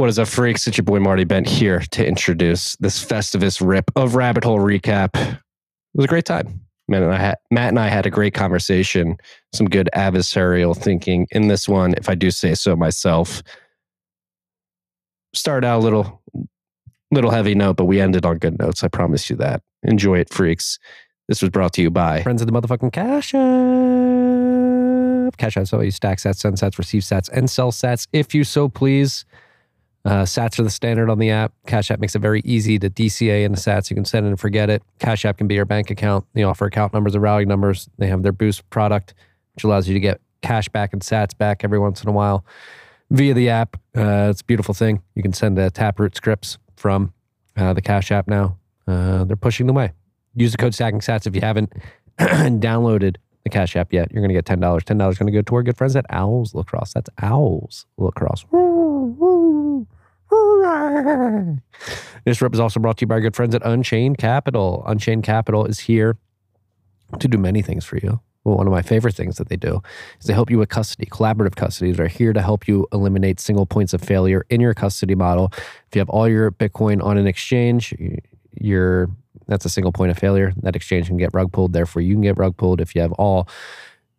What is up, freaks? It's your boy Marty Bent here to introduce this Festivus rip of Rabbit Hole recap. It was a great time. Matt and I had, Matt and I had a great conversation, some good adversarial thinking in this one, if I do say so myself. Started out a little, little heavy note, but we ended on good notes. I promise you that. Enjoy it, freaks. This was brought to you by Friends of the motherfucking Cash App. Cash so you stack sats, send sats, receive sets, and sell sets if you so please. Uh, sats are the standard on the app. Cash App makes it very easy to DCA into sats. You can send it and forget it. Cash App can be your bank account. They offer account numbers or routing numbers. They have their Boost product, which allows you to get cash back and sats back every once in a while via the app. Uh, it's a beautiful thing. You can send uh, Taproot scripts from uh, the Cash App now. Uh, they're pushing the way. Use the code Stacking Sats if you haven't downloaded the Cash App yet. You're going to get $10. $10 going to go to our good friends at Owls Lacrosse. That's Owls Lacrosse. This rep is also brought to you by our good friends at Unchained Capital. Unchained Capital is here to do many things for you. Well, one of my favorite things that they do is they help you with custody, collaborative custody. They're here to help you eliminate single points of failure in your custody model. If you have all your Bitcoin on an exchange, you're that's a single point of failure. That exchange can get rug pulled. Therefore, you can get rug pulled if you have all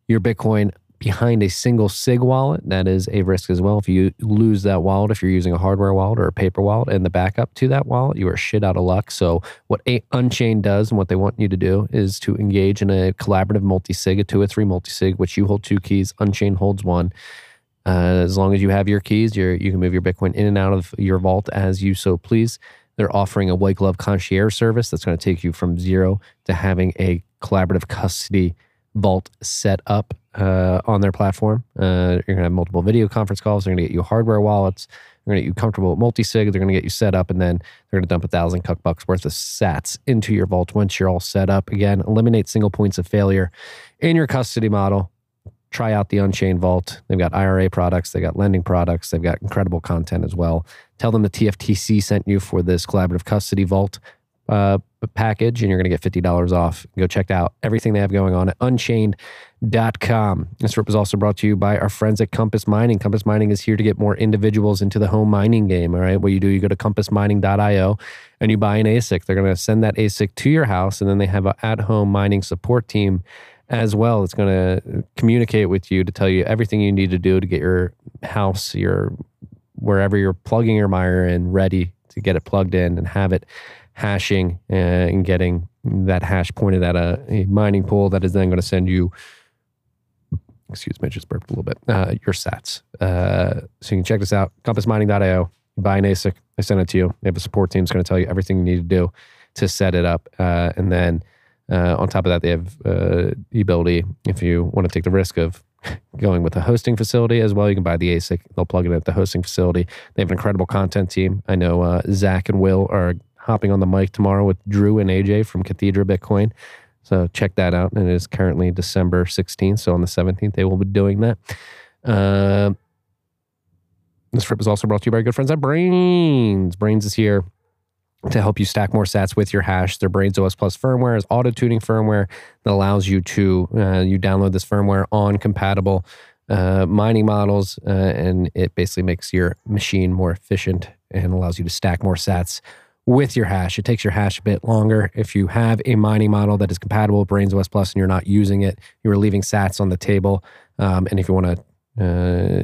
your Bitcoin behind a single SIG wallet. That is a risk as well. If you lose that wallet, if you're using a hardware wallet or a paper wallet and the backup to that wallet, you are shit out of luck. So, what a- Unchained does and what they want you to do is to engage in a collaborative multi sig, a two or three multi sig, which you hold two keys, Unchained holds one. Uh, as long as you have your keys, you you can move your Bitcoin in and out of your vault as you so please. They're offering a white glove concierge service that's going to take you from zero to having a collaborative custody vault set up uh, on their platform. Uh, you're going to have multiple video conference calls. They're going to get you hardware wallets. They're going to get you comfortable with multi-sig. They're going to get you set up, and then they're going to dump a thousand cuck bucks worth of sats into your vault once you're all set up. Again, eliminate single points of failure in your custody model. Try out the Unchained Vault. They've got IRA products. They've got lending products. They've got incredible content as well. Tell them the TFTC sent you for this collaborative custody vault uh, package, and you're going to get $50 off. Go check out everything they have going on at unchained.com. This rip is also brought to you by our friends at Compass Mining. Compass Mining is here to get more individuals into the home mining game. All right. What you do, you go to compassmining.io and you buy an ASIC. They're going to send that ASIC to your house, and then they have an at home mining support team as well. It's going to communicate with you to tell you everything you need to do to get your house, your wherever you're plugging your miner in, ready to get it plugged in and have it hashing uh, and getting that hash pointed at a, a mining pool that is then going to send you. Excuse me, just burped a little bit. Uh, your sats. Uh, so you can check this out. Compassmining.io. Buy an ASIC. I send it to you. They have a support team. It's going to tell you everything you need to do to set it up. Uh, and then uh, on top of that, they have uh, the ability, if you want to take the risk of going with a hosting facility as well, you can buy the ASIC. They'll plug it at the hosting facility. They have an incredible content team. I know Zach and Will are hopping on the mic tomorrow with Drew and AJ from Cathedra Bitcoin. So check that out. And it is currently December 16th. So on the 17th, they will be doing that. Uh, this trip is also brought to you by our good friends at Braiins. Braiins is here to help you stack more sats with your hash. Their Braiins OS Plus firmware is auto tuning firmware that allows you to uh, you download this firmware on compatible uh, mining models, uh, and it basically makes your machine more efficient and allows you to stack more sats with your hash. It takes your hash a bit longer. If you have a mining model that is compatible with Braiins OS Plus and you're not using it, you are leaving sats on the table. Um, and if you want to uh,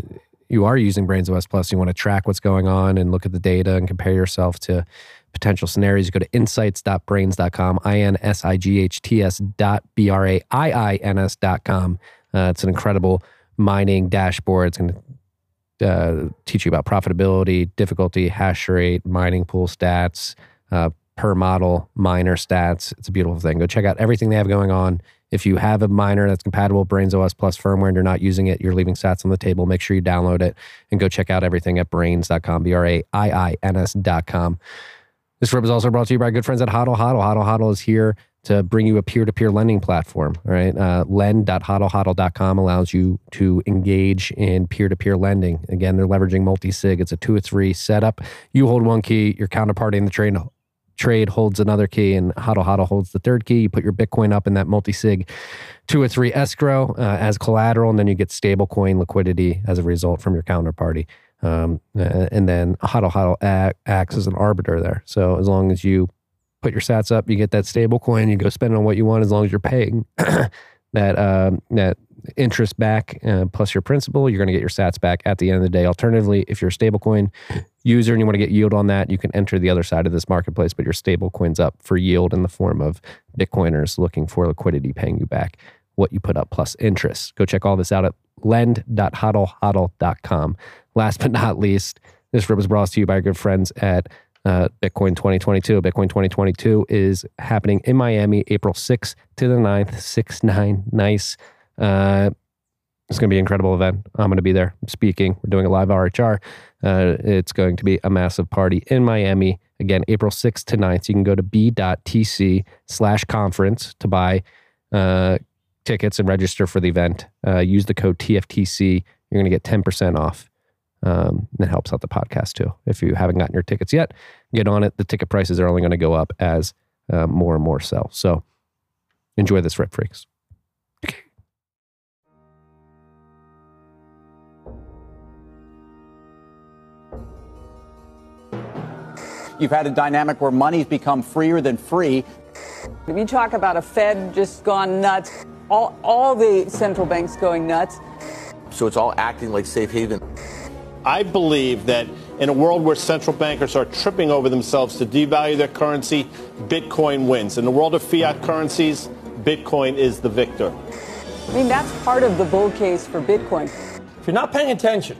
you are using Braiins OS Plus, you want to track what's going on and look at the data and compare yourself to potential scenarios, go to insights.braiins.com, I N S I G H T S dot B R A I I N S.com. Uh, it's an incredible mining dashboard. It's going to uh, teach you about profitability, difficulty, hash rate, mining pool stats, uh, per model miner stats. It's a beautiful thing. Go check out everything they have going on. If you have a miner that's compatible with Braiins OS Plus firmware and you're not using it, you're leaving sats on the table. Make sure you download it and go check out everything at braiins.com, B R A I I N S.com. This rip is also brought to you by good friends at Hodl Hodl. Hodl Hodl is here to bring you a peer-to-peer lending platform. Right, uh, lend.hodlhodl.com allows you to engage in peer-to-peer lending. Again, they're leveraging multi-sig. It's a two or three setup. You hold one key, your counterparty in the trade trade holds another key, and Hodl Hodl holds the third key. You put your Bitcoin up in that multi-sig two or three escrow uh, as collateral, and then you get stable coin liquidity as a result from your counterparty. Um, and then HODL HODL acts as an arbiter there. So as long as you put your sats up, you get that stable coin, you go spend it on what you want as long as you're paying that um, that interest back uh, plus your principal, you're going to get your sats back at the end of the day. Alternatively, if you're a stablecoin user and you want to get yield on that, you can enter the other side of this marketplace, but your stablecoin's up for yield in the form of Bitcoiners looking for liquidity, paying you back what you put up plus interest. Go check all this out at lend.hodlhodl.com. Last but not least, this rip was brought to you by our good friends at uh, Bitcoin 2022. Bitcoin 2022 is happening in Miami, April 6th to the 9th, 6 9. Nice. Uh, it's going to be an incredible event. I'm going to be there speaking. We're doing a live RHR. Uh, it's going to be a massive party in Miami. Again, April 6th to 9th. So you can go to b.tc slash conference to buy uh, tickets and register for the event. Uh, use the code TFTC. You're going to get 10% off. Um, it helps out the podcast too. If you haven't gotten your tickets yet, get on it. The ticket prices are only going to go up as uh, more and more sell. So enjoy this, Rip Freaks. You've had a dynamic where money's become freer than free. If you talk about a Fed just gone nuts, all, all the central banks going nuts. So it's all acting like safe haven. I believe that in a world where central bankers are tripping over themselves to devalue their currency, Bitcoin wins. In the world of fiat currencies, Bitcoin is the victor. I mean, that's part of the bull case for Bitcoin. If you're not paying attention,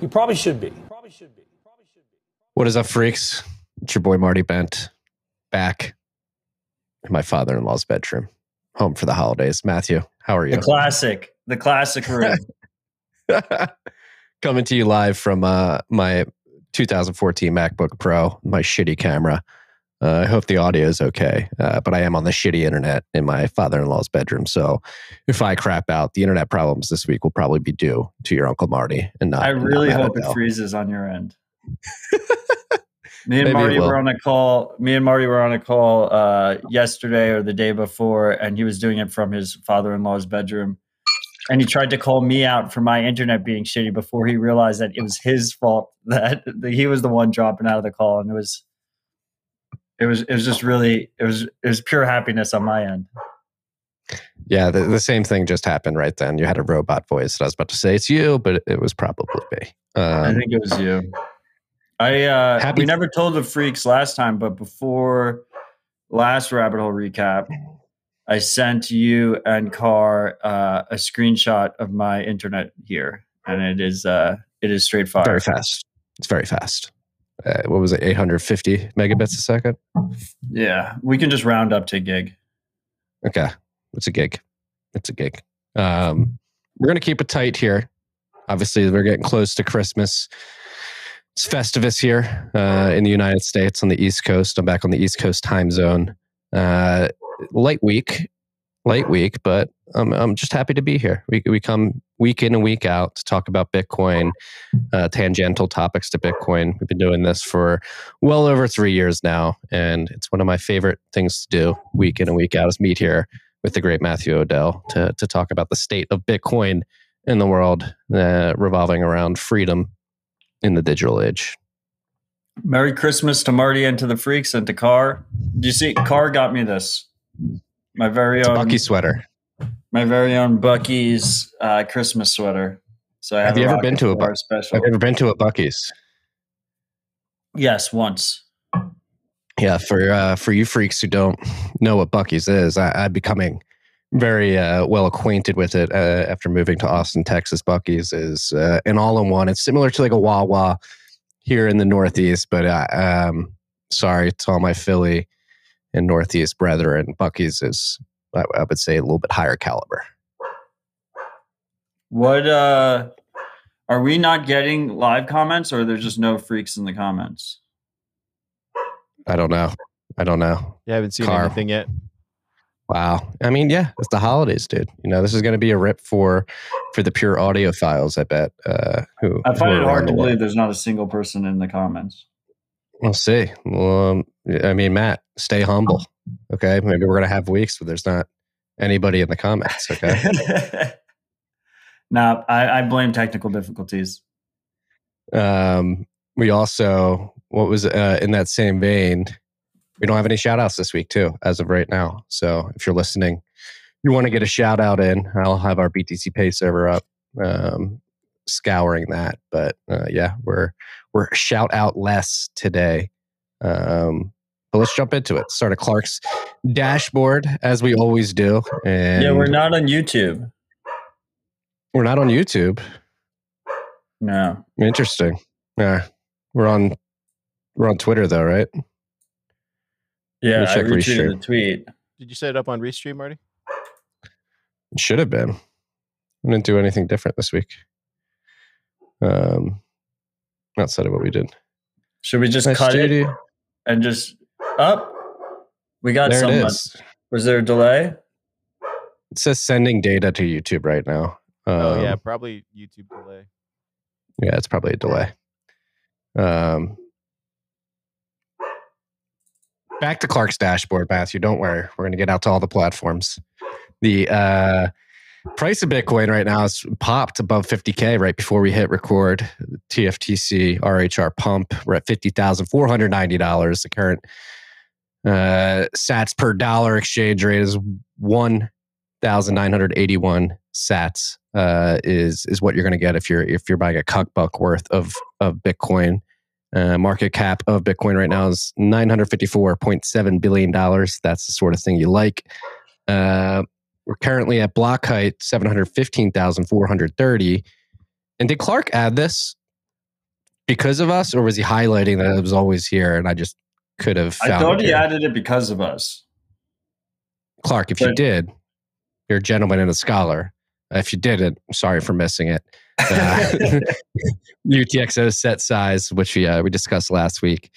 you probably should be. Probably should be. Probably should be. What is up, freaks? It's your boy Marty Bent back in my father in law's bedroom, home for the holidays. Matthew, how are you? The classic, the classic room. coming to you live from uh, my 2014 MacBook Pro, my shitty camera. Uh, I hope the audio is okay, uh, but I am on the shitty internet in my father in law's bedroom. So if I crap out, the internet problems this week will probably be due to your Uncle Marty and not. I really not hope it freezes on your end. me and Marty were on a call. Me and Marty were on a call uh, yesterday or the day before, and he was doing it from his father in law's bedroom and he tried to call me out for my internet being shitty before he realized that it was his fault that, that he was the one dropping out of the call. And it was it was it was just really it was it was pure happiness on my end. Yeah the, the same thing just happened right then. You had a robot voice that i was about to say it's you but it, was probably me. Um, i think it was you. I uh happy we never told the freaks last time but before last rabbit hole recap I sent you and Car uh, a screenshot of my internet here, and it is uh, it is straight fire. Very fast. It's very fast. Uh, what was it? 850 megabits a second. Yeah, we can just round up to gig. Okay, it's a gig. It's a gig. Um, we're gonna keep it tight here. Obviously, we're getting close to Christmas. It's Festivus here uh, in the United States on the East Coast. I'm back on the East Coast time zone. Uh, light week, light week, but I'm I'm just happy to be here. We we come week in and week out to talk about Bitcoin, uh, tangential topics to Bitcoin. We've been doing this for well over three years now, and it's one of my favorite things to do week in and week out is meet here with the great Matthew Odell to to talk about the state of Bitcoin in the world, uh, revolving around freedom in the digital age. Merry Christmas to Marty and to the freaks and to Car. Do you see? Car got me this my very it's own Bucky sweater. My very own Buc-ee's uh, Christmas sweater. So I have, have you ever been to a Buc- special? Have you ever been to a Buc-ee's? Yes, once. Yeah, for uh, for you freaks who don't know what Buc-ee's is, I, am becoming very uh, well acquainted with it uh, after moving to Austin, Texas. Buc-ee's is uh, an all-in-one. It's similar to like a Wawa here in the Northeast, but uh, um, sorry to all my Philly and Northeast brethren. Buc-ee's is, I, I would say, a little bit higher caliber. What uh are we not getting live comments or there's just no freaks in the comments? I don't know. I don't know. Yeah, I haven't seen Car. anything yet. Wow. I mean, yeah, it's the holidays, dude. You know, this is going to be a rip for for the pure audio files. I bet. Uh, who I find who it hard to believe there's not a single person in the comments. We'll see. Well, um, I mean, Matt, stay humble. Okay. Maybe we're going to have weeks where there's not anybody in the comments. Okay. no, I, I blame technical difficulties. Um, we also, what was uh, in that same vein, we don't have any shout outs this week, too, as of right now. So if you're listening, you want to get a shout out in, I'll have our BTC Pay server up, um, scouring that. But uh, yeah, we're we're shout out less today. Um, but let's jump into it. Start a Clark's dashboard as we always do. And yeah, we're not on YouTube. We're not on YouTube. No. Interesting. Yeah, we're on we're on Twitter though, right? Yeah, I retweeted the tweet. Did you set it up on Restream, Marty? It should have been. I didn't do anything different this week. Um, outside of what we did. Should we just nice cut it and just up? We got there someone. Was there a delay? It says sending data to YouTube right now. Um, oh yeah, probably YouTube delay. Yeah, it's probably a delay. Um, back to Clark's dashboard, Matthew. Don't worry, we're going to get out to all the platforms. The uh, price of Bitcoin right now is popped above 50k right before we hit record. TFTC RHR pump. We're at fifty thousand four hundred ninety dollars. The current uh, Sats per dollar exchange rate is one thousand nine hundred eighty one Sats. Uh, is is what you're going to get if you're if you're buying a cuck buck worth of of Bitcoin. Uh, market cap of Bitcoin right now is nine hundred fifty four point seven billion dollars. That's the sort of thing you like. Uh, we're currently at block height 715,430. And did Clark add this because of us, or was he highlighting that it was always here and I just could have I thought he here? added it because of us. Clark, if but, you did, you're a gentleman and a scholar. If you didn't, I'm sorry for missing it. Uh, UTXO set size, which we, uh, we discussed last week.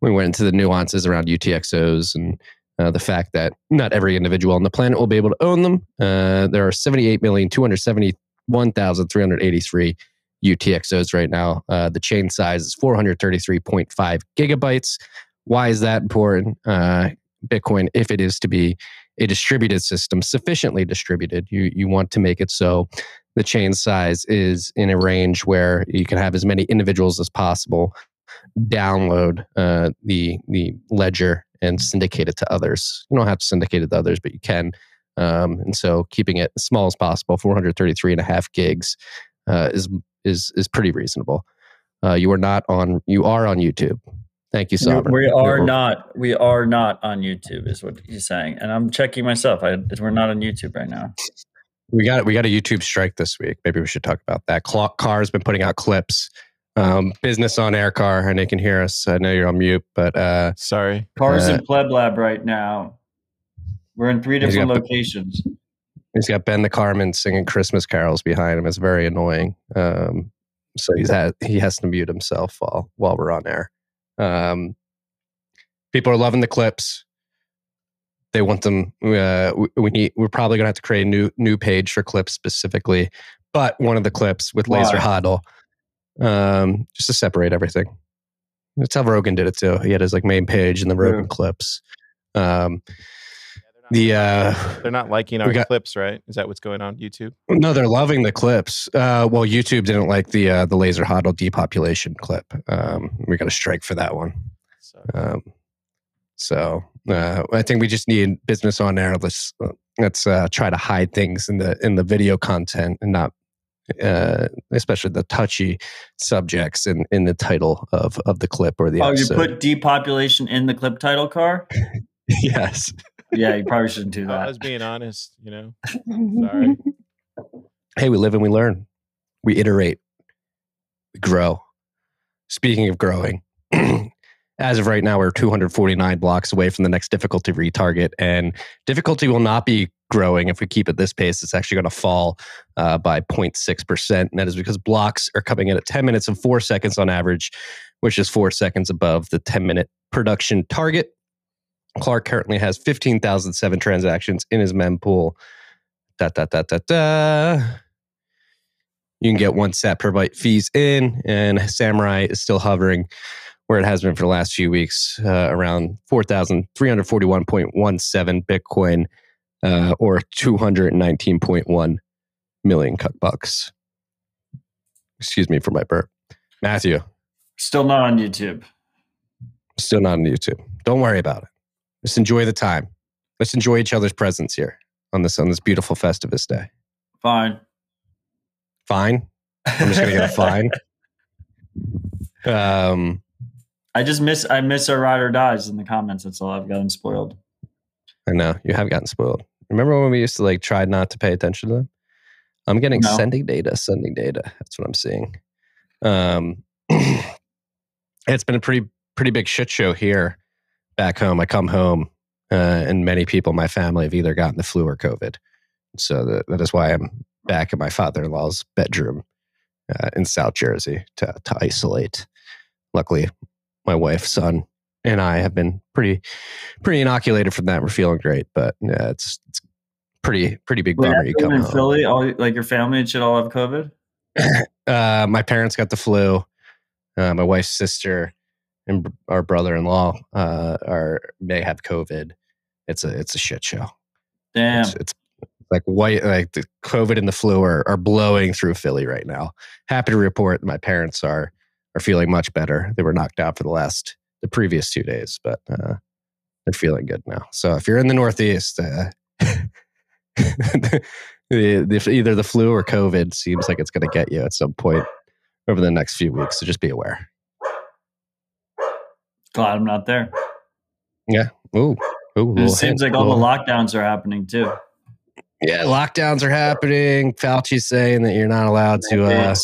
We went into the nuances around UTXOs and uh, the fact that not every individual on the planet will be able to own them. Uh, there are 78,271,383 UTXOs right now. Uh, the chain size is 433.5 gigabytes. Why is that important? Uh, Bitcoin, if it is to be a distributed system, sufficiently distributed, you, you want to make it so the chain size is in a range where you can have as many individuals as possible download uh, the the ledger and syndicate it to others. You don't have to syndicate it to others, but you can. Um, and so keeping it as small as possible, 433 and a half gigs uh, is is is pretty reasonable. Uh, you are not on you are on YouTube. Thank you, Sovereign. We are You're, not. We are not on YouTube, is what he's saying. And I'm checking myself. I, we're not on YouTube right now. We got we got a YouTube strike this week. Maybe we should talk about that. Car's been putting out clips um, business on air car and they can hear us. I know you're on mute, but uh, sorry. Cars uh, in Pleb Lab right now. We're in three different got, locations. He's got Ben the Carman singing Christmas carols behind him. It's very annoying. Um, so he's had, he has to mute himself while while we're on air. Um, people are loving the clips. They want them. Uh, we, we, need. We're probably gonna have to create a new new page for clips specifically. But one of the clips with Laser Hodl um, just to separate everything. That's how Rogan did it too. He had his like main page and the Rogan yeah. clips. Um, the uh, they're not liking our got, clips, right? Is that what's going on YouTube? No, they're loving the clips. Uh, well, YouTube didn't like the uh, the laser hodl depopulation clip. Um, we got a strike for that one. So, um, so uh, I think we just need business on air. Let's let's uh, try to hide things in the in the video content and not uh, especially the touchy subjects in, in the title of, of the clip or the oh, episode. you put depopulation in the clip title car? yes. Yeah, you probably shouldn't do that. I was being honest, you know. Sorry. Hey, we live and we learn. We iterate. We grow. Speaking of growing, as of right now, we're 249 blocks away from the next difficulty retarget, and difficulty will not be growing. If we keep at this pace, it's actually going to fall uh, by 0.6%. And that is because blocks are coming in at 10 minutes and four seconds on average, which is four seconds above the 10 minute production target. Clark currently has 15,007 transactions in his mempool. Da, da, da, da, da. You can get one sat per byte fees in, and Samourai is still hovering where it has been for the last few weeks, uh, around 4,341.17 Bitcoin uh, or 219.1 million cuck bucks. Excuse me for my burp. Matthew. Still not on YouTube. Still not on YouTube. Don't worry about it. Just enjoy the time. Let's enjoy each other's presence here on this on this beautiful Festivus day. Fine. Fine. I'm just gonna get a fine. Um, I just miss I miss our ride or dies in the comments. That's all I've gotten spoiled. I know you have gotten spoiled. Remember when we used to like try not to pay attention to them? I'm getting No. sending data, sending data. That's what I'm seeing. Um, it's been a pretty pretty big shit show here back home. I come home, uh, and many people in my family have either gotten the flu or COVID. So that, that is why I'm back in my father-in-law's bedroom uh, in South Jersey to to isolate. Luckily, my wife, son, and I have been pretty pretty inoculated from that. We're feeling great, but yeah, it's it's pretty pretty big bummer. You come in home. Philly, all like your family shit all have COVID? Uh, my parents got the flu. Uh, my wife's sister and our brother-in-law uh, are may have COVID. It's a it's a shit show. Damn. It's, it's like white like the COVID and the flu are, are blowing through Philly right now. Happy to report my parents are are feeling much better. They were knocked out for the last the previous two days, but uh, they're feeling good now. So if you're in the Northeast, uh, the, the, either the flu or COVID seems like it's going to get you at some point over the next few weeks. So just be aware. Glad I'm not there. Yeah. Ooh. Ooh. It seems hint, like all the lockdowns are happening too. Yeah, lockdowns are happening. Fauci's saying that you're not allowed to uh.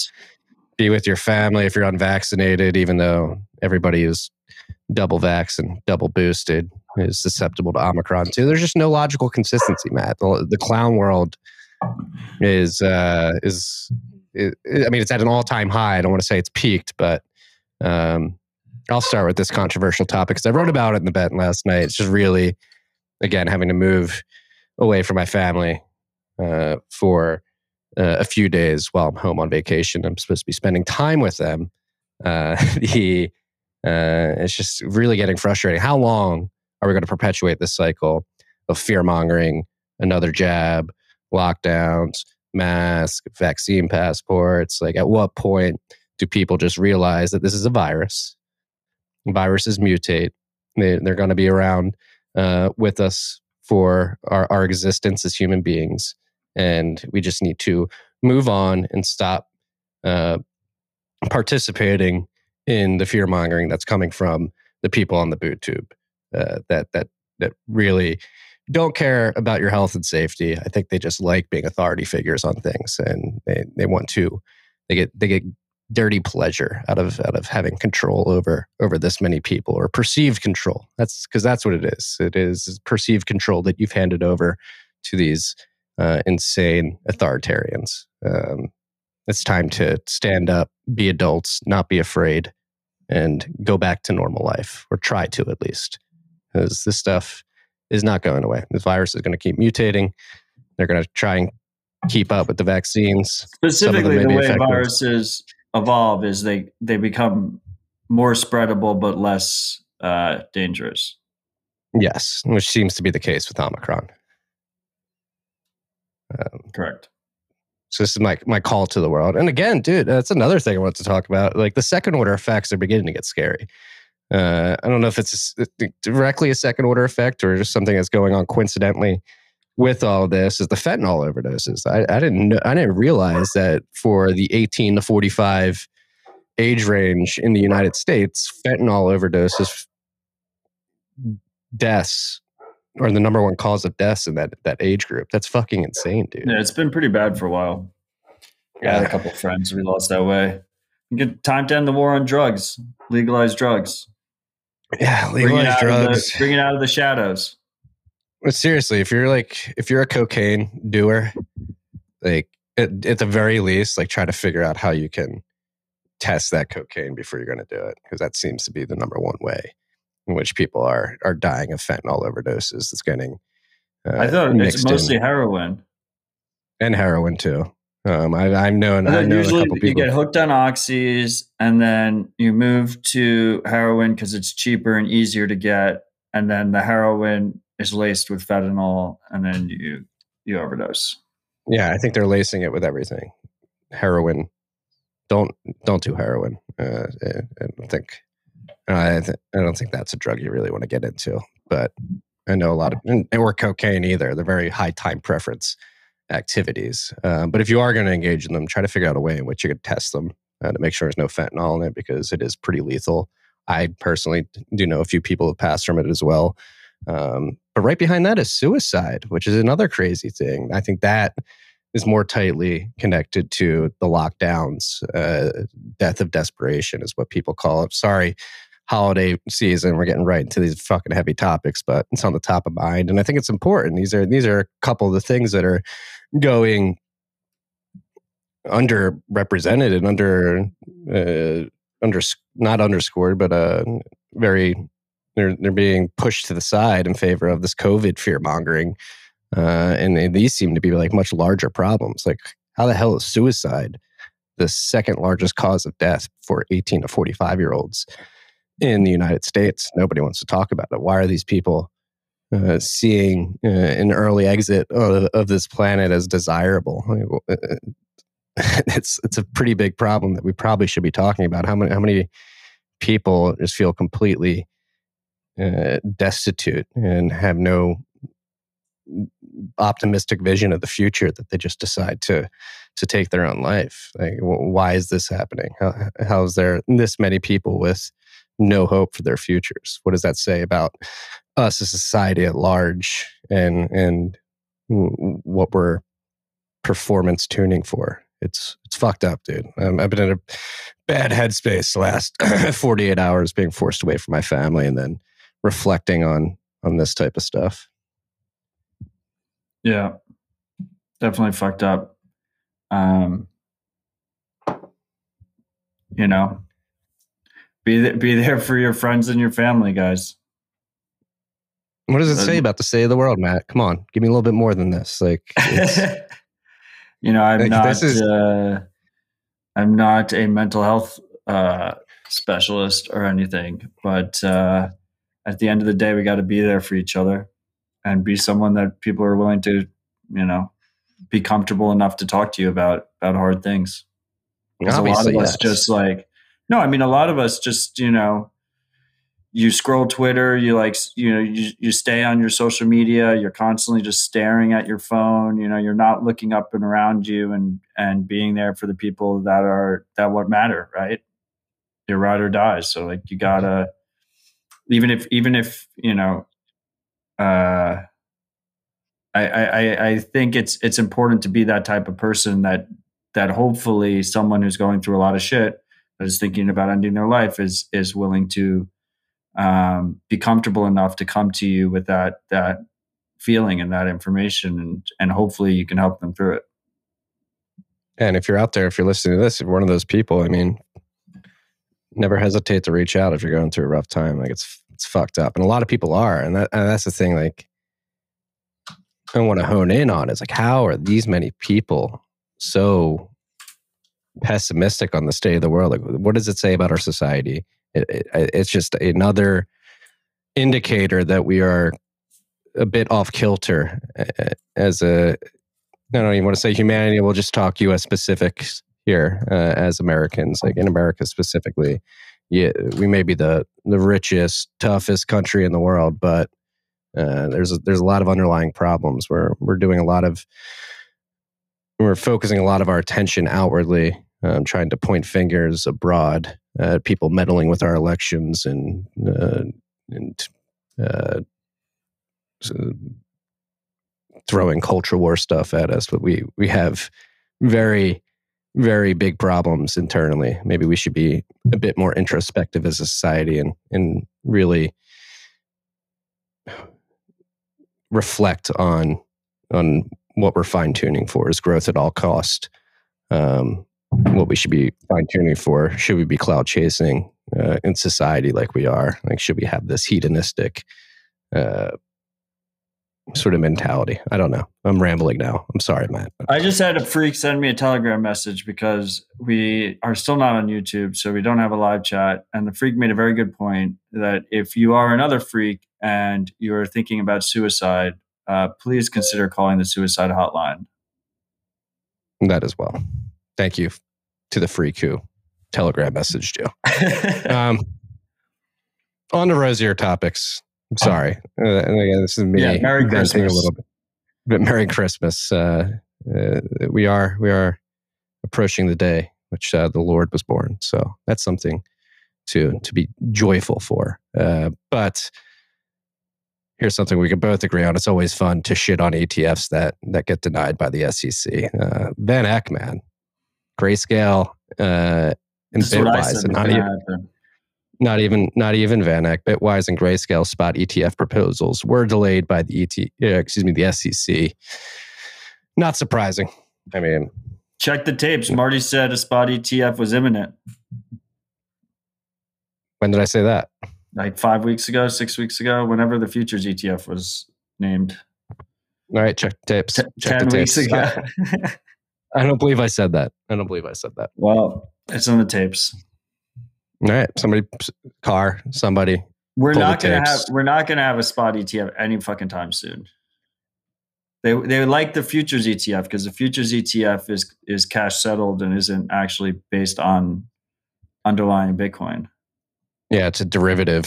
Be with your family if you're unvaccinated, even though everybody is double vax and double boosted is susceptible to Omicron too. There's just no logical consistency, Matt. The, the clown world is uh, is i I mean, it's at an all time high. I don't want to say it's peaked, but um, I'll start with this controversial topic because I wrote about it in the bet last night. It's just really, again, having to move away from my family uh, for uh, a few days while I'm home on vacation. I'm supposed to be spending time with them. Uh, the uh, it's just really getting frustrating. How long are we going to perpetuate this cycle of fear mongering, another jab, lockdowns, mask, vaccine passports? Like, at what point do people just realize that this is a virus? Viruses mutate. They, they're going to be around uh, with us for our, our existence as human beings. And we just need to move on and stop uh, participating in the fear mongering that's coming from the people on the boot tube uh, that that that really don't care about your health and safety. I think they just like being authority figures on things, and they, they want to they get they get dirty pleasure out of out of having control over over this many people or perceived control. That's because that's what it is. It is perceived control that you've handed over to these uh, insane authoritarians. Um, it's time to stand up, be adults, not be afraid, and go back to normal life, or try to at least. Because this stuff is not going away. This virus is going to keep mutating. They're going to try and keep up with the vaccines. Some of them Specifically, the way effective. viruses evolve is they they become more spreadable but less uh, dangerous. Yes, which seems to be the case with Omicron. Um, Correct. So this is my my call to the world. And again, dude, that's another thing I want to talk about. Like the second order effects are beginning to get scary. Uh, I don't know if it's a directly a second order effect or just something that's going on coincidentally with all of this. Is the fentanyl overdoses? I, I didn't know, I didn't realize that for the 18 to 45 age range in the United States, fentanyl overdoses deaths are the number one cause of deaths in that that age group. That's fucking insane, dude. Yeah, it's been pretty bad for a while. I had a couple friends we lost that way. Get time to end the war on drugs. Legalize drugs. Yeah, Bring legalize out of the- drugs. bring it out of the shadows. But seriously, if you're like if you're a cocaine doer, like at, at the very least, like try to figure out how you can test that cocaine before you're going to do it, because that seems to be the number one way in which people are are dying of fentanyl overdoses. It's getting uh, I thought it's mostly in. heroin. and heroin too. Um, I, I've known I I've known a usually couple you get hooked on oxys and then you move to heroin because it's cheaper and easier to get, and then the heroin is laced with fentanyl, and then you you overdose. Yeah, I think they're lacing it with everything. Heroin, don't don't do heroin. Uh, I don't think I, th- I don't think that's a drug you really want to get into. But I know a lot of and, or cocaine either. They're very high time preference activities. Uh, but if you are going to engage in them, try to figure out a way in which you could test them uh, to make sure there's no fentanyl in it because it is pretty lethal. I personally do know a few people have passed from it as well. Um, but right behind that is suicide, which is another crazy thing. I think that is more tightly connected to the lockdowns. Uh, death of desperation is what people call it. Sorry, holiday season. We're getting right into these fucking heavy topics, but it's on the top of mind, and I think it's important. These are these are a couple of the things that are going underrepresented and under uh, under not underscored, but uh, very they're they're being pushed to the side in favor of this COVID fear mongering, uh, and these seem to be like much larger problems. Like how the hell is suicide the second largest cause of death for 18 to 45 year olds in the United States? Nobody wants to talk about it. Why are these people? Uh, seeing uh, an early exit of, of, this planet as desirable. Uh, it's it's a pretty big problem that we probably should be talking about. How many how many people just feel completely uh, destitute and have no optimistic vision of the future that they just decide to to take their own life like why is this happening how, how is there this many people with no hope for their futures what does that say about us as a society at large and and what we're performance tuning for it's it's fucked up, dude. Um, I've been in a bad headspace the last 48 hours, being forced away from my family, and then reflecting on on this type of stuff. Yeah, definitely fucked up. Um, you know, be th- be there for your friends and your family, guys. What does it say about the state of the world, Matt? Come on, give me a little bit more than this. Like, You know, I'm like, not. Is- uh, I'm not a mental health uh, specialist or anything, but uh, at the end of the day, we got to be there for each other and be someone that people are willing to, you know, be comfortable enough to talk to you about about hard things. Because a lot of yes. us just like, no, I mean, a lot of us just, you know, you scroll Twitter, you like, you know, you, you stay on your social media, you're constantly just staring at your phone, you know, you're not looking up and around you and, and being there for the people that are, that what matter, right? Your ride or die. So like, you gotta, even if, even if, you know, uh, I, I, I think it's, it's important to be that type of person that, that hopefully someone who's going through a lot of shit is thinking about ending their life is, is willing to, um, be comfortable enough to come to you with that that feeling and that information and and hopefully you can help them through it. And if you're out there if you're listening to this if you're one of those people i mean never hesitate to reach out if you're going through a rough time. Like it's it's fucked up. And a lot of people are. And, that, and that's the thing like i want to hone in on is like how are these many people so pessimistic on the state of the world like what does it say about our society it, it, it's just another indicator that we are a bit off kilter as a I don't even want to say humanity. We'll just talk U.S. specifics here uh, as Americans, like in America specifically. Yeah, we may be the the richest, toughest country in the world, but uh, there's a, there's a lot of underlying problems. We're we're doing a lot of we're focusing a lot of our attention outwardly, um, trying to point fingers abroad uh, people meddling with our elections and uh, and uh, throwing culture war stuff at us. But we we have very very big problems internally. Maybe we should be a bit more introspective as a society and and really reflect on on what we're fine tuning for is growth at all cost. Um, what we should be fine tuning for. Should we be cloud chasing uh, in society like we are? Like, should we have this hedonistic uh, sort of mentality? I don't know. I'm rambling now. I'm sorry, Matt. I just had a freak send me a Telegram message because we are still not on YouTube, so we don't have a live chat. And the freak made a very good point that if you are another freak and you're thinking about suicide, uh, please consider calling the suicide hotline. That as well. Thank you to the free coup. Telegram messaged you. um, on the rosier topics. I'm Sorry, uh, and again, this is me Yeah, Merry Christmas. a little bit. But Merry Christmas. Uh, uh, we are we are approaching the day which uh, the Lord was born. So that's something to to be joyful for. Uh, but here's something we can both agree on: it's always fun to shit on ETFs that that get denied by the SEC. Uh, Van Eck, man, Grayscale, uh, and Bitwise, and not even not even not even Van Eck, Bitwise and Grayscale spot ETF proposals were delayed by the ET, uh, excuse me, the SEC. Not surprising. I mean, Check the tapes. Marty said a spot ETF was imminent. when did I say that? Like five weeks ago, six weeks ago, whenever the futures ETF was named. All right, check the tapes. T- check Ten the weeks tapes. ago. I don't believe I said that. I don't believe I said that. well, it's on the tapes. All right, somebody, car, somebody. We're not gonna have we're not gonna have a spot ETF any fucking time soon. They they like the futures ETF because the futures ETF is is cash settled and isn't actually based on underlying Bitcoin. Yeah, it's a derivative.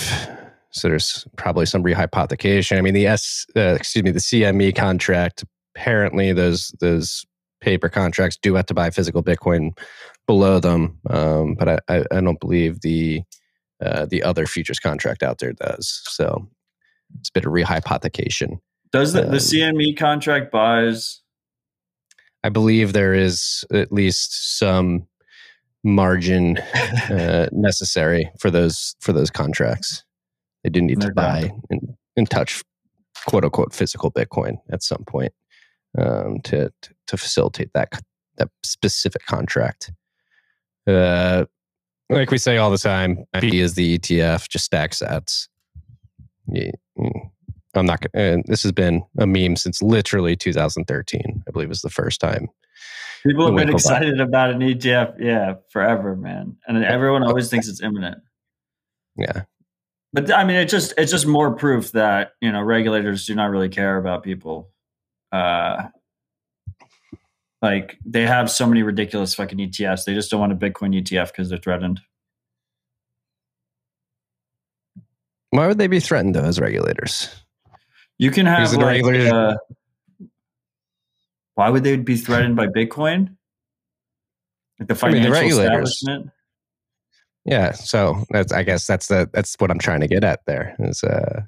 So there's probably some rehypothecation. I mean, the S, uh, excuse me, the CME contract. Apparently, those those paper contracts do have to buy physical Bitcoin below them, um, but I, I, I don't believe the uh, the other futures contract out there does. So it's a bit of rehypothecation. Does the, Um, the CME contract buys I believe there is at least some margin uh, necessary for those for those contracts. They do need No to buy and, and touch quote unquote physical Bitcoin at some point um, to, to to facilitate that that specific contract. Uh, like we say all the time, B is the ETF, just stack sats. Yeah, mm. I'm not gonna. And this has been a meme since literally 2013. I believe was the first time people have been excited about an ETF? Yeah, forever, man. And everyone always thinks it's imminent. Yeah. But I mean, it just it's just more proof that you know regulators do not really care about people. Uh, like they have so many ridiculous fucking ETFs. They just don't want a Bitcoin ETF because they're threatened. Why would they be threatened though as regulators? You can have like, uh, why would they be threatened by Bitcoin? Like the I mean, the financial establishment. Yeah. So that's I guess that's the that's what I'm trying to get at there is uh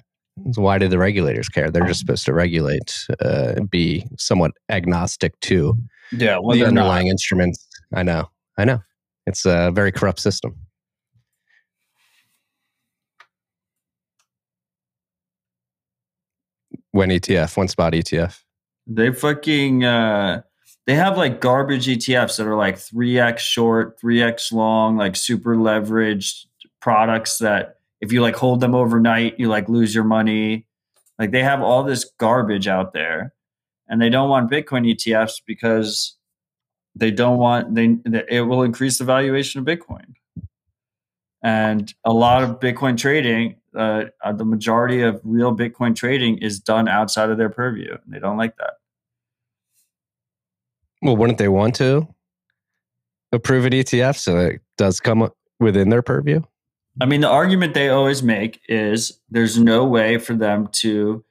is why do the regulators care? They're just supposed to regulate, uh, be somewhat agnostic to Yeah, well, the they're not. underlying instruments. I know. I know. It's a very corrupt system. When ETF, one spot ETF. They fucking uh they have like garbage ETFs that are like 3x short, 3x long, like super leveraged products that if you like hold them overnight, you like lose your money. Like they have all this garbage out there and they don't want Bitcoin ETFs because they don't want they it will increase the valuation of Bitcoin. And a lot of Bitcoin trading, uh, the majority of real Bitcoin trading is done outside of their purview. And they don't like that. Well, wouldn't they want to approve an ETF so it does come within their purview? I mean, the argument they always make is there's no way for them to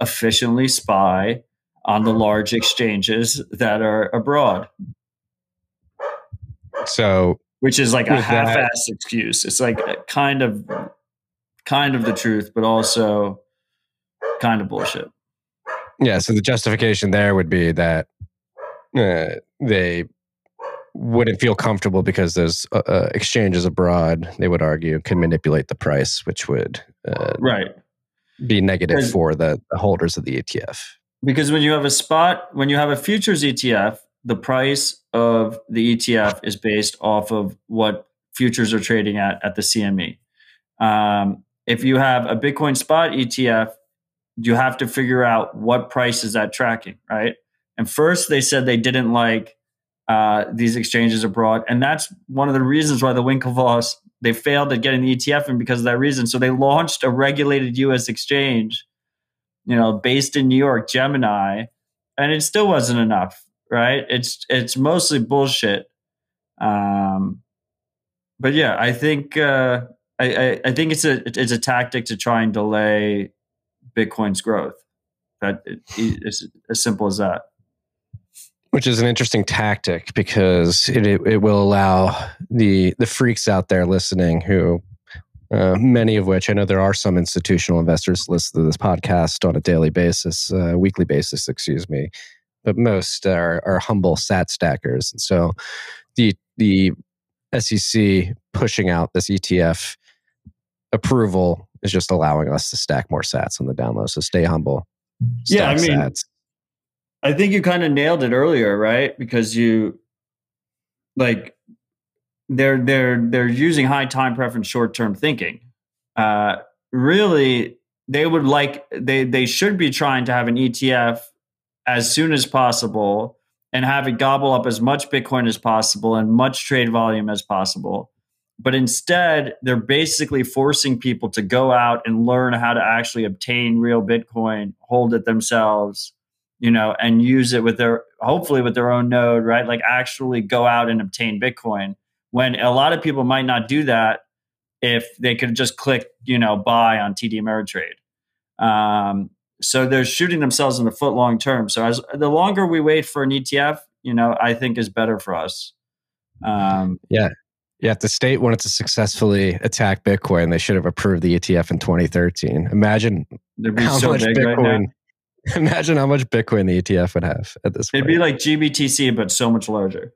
efficiently spy on the large exchanges that are abroad, So which is like a half-ass excuse. It's like kind of, kind of the truth, but also kind of bullshit. Yeah, so the justification there would be that uh, they wouldn't feel comfortable because those uh, uh, exchanges abroad, they would argue, can manipulate the price, which would uh, Right. be negative for the, the holders of the ETF. Because when you have a spot, when you have a futures ETF, the price of the ETF is based off of what futures are trading at at the CME. Um, if you have a Bitcoin spot ETF, you have to figure out what price is that tracking, right? And first, they said they didn't like uh, these exchanges abroad, and that's one of the reasons why the Winklevoss they failed at getting the ETF in because of that reason. So they launched a regulated U.S. exchange you know, based in New York, Gemini, and it still wasn't enough, right? It's it's mostly bullshit. Um, but yeah, I think uh, I, I, I think it's a it's a tactic to try and delay Bitcoin's growth. That it's as simple as that. Which is an interesting tactic because it, it, it will allow the the freaks out there listening who uh, many of which I know there are some institutional investors listen to this podcast on a daily basis, uh, weekly basis, excuse me, but most are, are humble sat stackers. And so the the SEC pushing out this ETF approval is just allowing us to stack more sats on the down low. So stay humble. yeah, I mean, sats. I think you kind of nailed it earlier, right? Because you like they're they're they're using high time preference short term thinking. Uh, really, they would like they they should be trying to have an ETF as soon as possible and have it gobble up as much Bitcoin as possible and much trade volume as possible. But instead, they're basically forcing people to go out and learn how to actually obtain real Bitcoin, hold it themselves, you know, and use it with their hopefully with their own node, right? Like actually go out and obtain Bitcoin when a lot of people might not do that if they could just click, you know, buy on TD Ameritrade. Um, so they're shooting themselves in the foot long term. So as the longer we wait for an ETF, you know, I think is better for us. Um, yeah. Yeah, if the state wanted to successfully attack Bitcoin, they should have approved the ETF in 2013. Imagine how so much Bitcoin. Right imagine how much Bitcoin the ETF would have at this point. It'd be like GBTC, but so much larger.